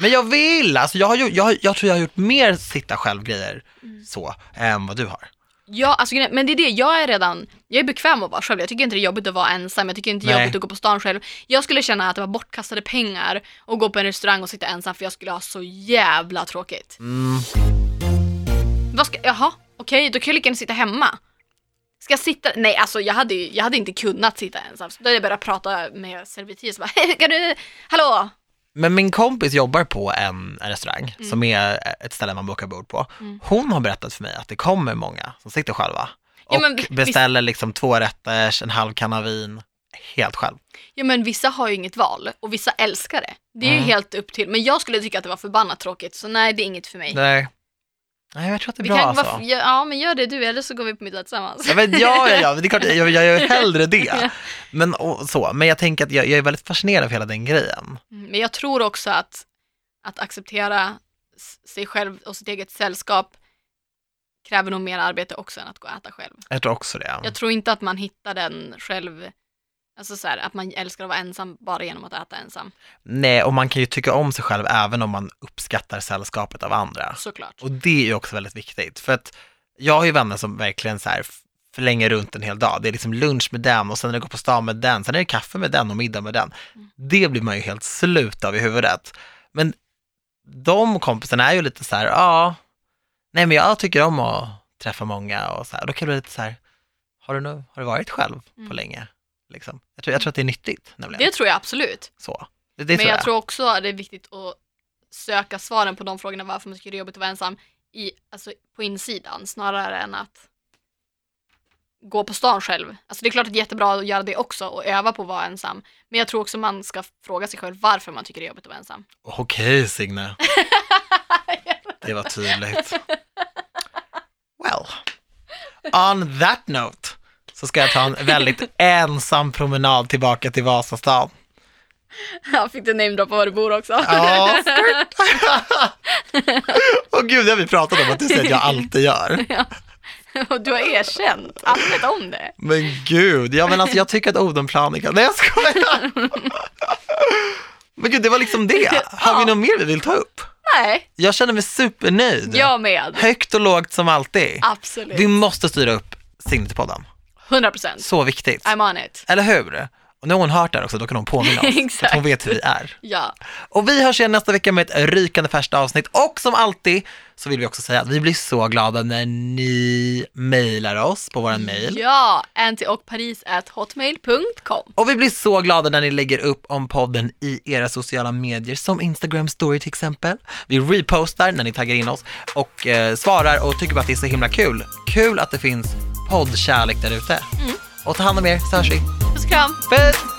men jag vill, alltså jag, har, jag, jag tror jag har gjort mer sitta själv-grejer Mm. så, än vad du har. Ja, alltså, men det är det, jag är redan, jag är bekväm att vara själv. Jag tycker inte det är jobbigt att vara ensam, jag tycker inte det är jobbigt att gå på stan själv. Jag skulle känna att det var bortkastade pengar att gå på en restaurang och sitta ensam för jag skulle ha så jävla tråkigt. Mm. Vad ska, jaha, okej, då kan jag lika gärna sitta hemma. Ska jag sitta, nej alltså jag hade, ju- jag hade inte kunnat sitta ensam. Så Då hade jag börjat prata med servitris och bara, "Hej, kan du, hallå? Men min kompis jobbar på en, en restaurang Mm. som är ett ställe man bokar bord på. Mm. Hon har berättat för mig att det kommer många som sitter själva Ja, och men vi- beställer liksom två rätters, en halv kanna vin, helt själv. Ja men vissa har ju inget val och vissa älskar det. Det är ju Mm. helt upp till, men jag skulle tycka att det var förbannat tråkigt så nej det är inget för mig. Nej. Nej, jag tror att det är Vi bra kan alltså. vara, ja, men gör det du eller så går vi på middag tillsammans. Ja, men, ja, ja, ja, det är klart, jag, jag gör hellre det. Men, och, så. men jag tänker att jag, jag är väldigt fascinerad av hela den grejen. Mm, Men jag tror också att, att acceptera sig själv och sitt eget sällskap kräver nog mer arbete också än att gå och äta själv. Jag tror också det. Jag tror inte att man hittar den själv, Alltså så här, att man älskar att vara ensam bara genom att äta ensam. Nej, och man kan ju tycka om sig själv även om man uppskattar sällskapet av andra. Såklart. Och det är ju också väldigt viktigt, för att jag har ju vänner som verkligen så här förlänger runt en hel dag. Det är liksom lunch med den och sen är det gå på stan med den, sen är det kaffe med den och middag med den. Det blir man ju helt slut av i huvudet. Men de kompisarna är ju lite så här, ja, nej men jag tycker om att träffa många och så här. Då kan det bli lite så här, har du, nu, har du varit själv på Mm. länge? Liksom. Jag, tror, jag tror att det är nyttigt nämligen. Det tror jag absolut. Så. Det, det Men tror jag, jag. tror också att det är viktigt att söka svaren på de frågorna varför man tycker det är jobbigt att vara ensam i, alltså, på insidan snarare än att gå på stan själv. Alltså det är klart att det är jättebra att göra det också och öva på att vara ensam. Men jag tror också man ska fråga sig själv varför man tycker det är jobbigt att vara ensam. Okej Signe, det var tydligt. Well, on that note så ska jag ta en väldigt ensam promenad tillbaka till Vasastan. Jag fick du namedroppa var du bor också. Ja. Åh gud, det har vi pratat om att du säger att jag alltid gör. Och du har erkänt, alla vet om det. Men gud, ja men alltså jag tycker att Odenplan är Nej jag skojar. Men gud, det var liksom det. Har vi Ja. något mer vi vill ta upp? Nej, Jag känner mig supernöjd. jag med. Högt och lågt som alltid. Absolut. Vi måste styra upp Signet-podden. 100 procent. Så viktigt. I'm on it. Eller hur? Och nu har hon hört det här också, då kan hon påminna oss. Exakt. Att hon vet hur vi är. Ja. Och vi hörs igen nästa vecka med ett rykande färskt avsnitt. Och som alltid så vill vi också säga att vi blir så glada när ni mejlar oss på våran mejl. Ja, anti och paris at hotmail.com. Och vi blir så glada när ni lägger upp om podden i era sociala medier, som Instagram story till exempel. Vi repostar när ni taggar in oss och eh, svarar och tycker bara att det är så himla kul. Kul att det finns poddkärlek där ute. Och ta hand om er så hörs vi. Puss och kram. Puss!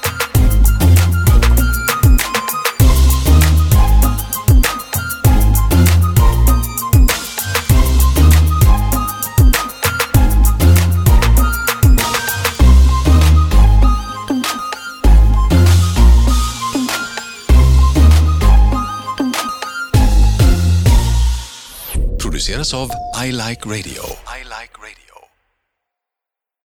produceras av I Like Radio.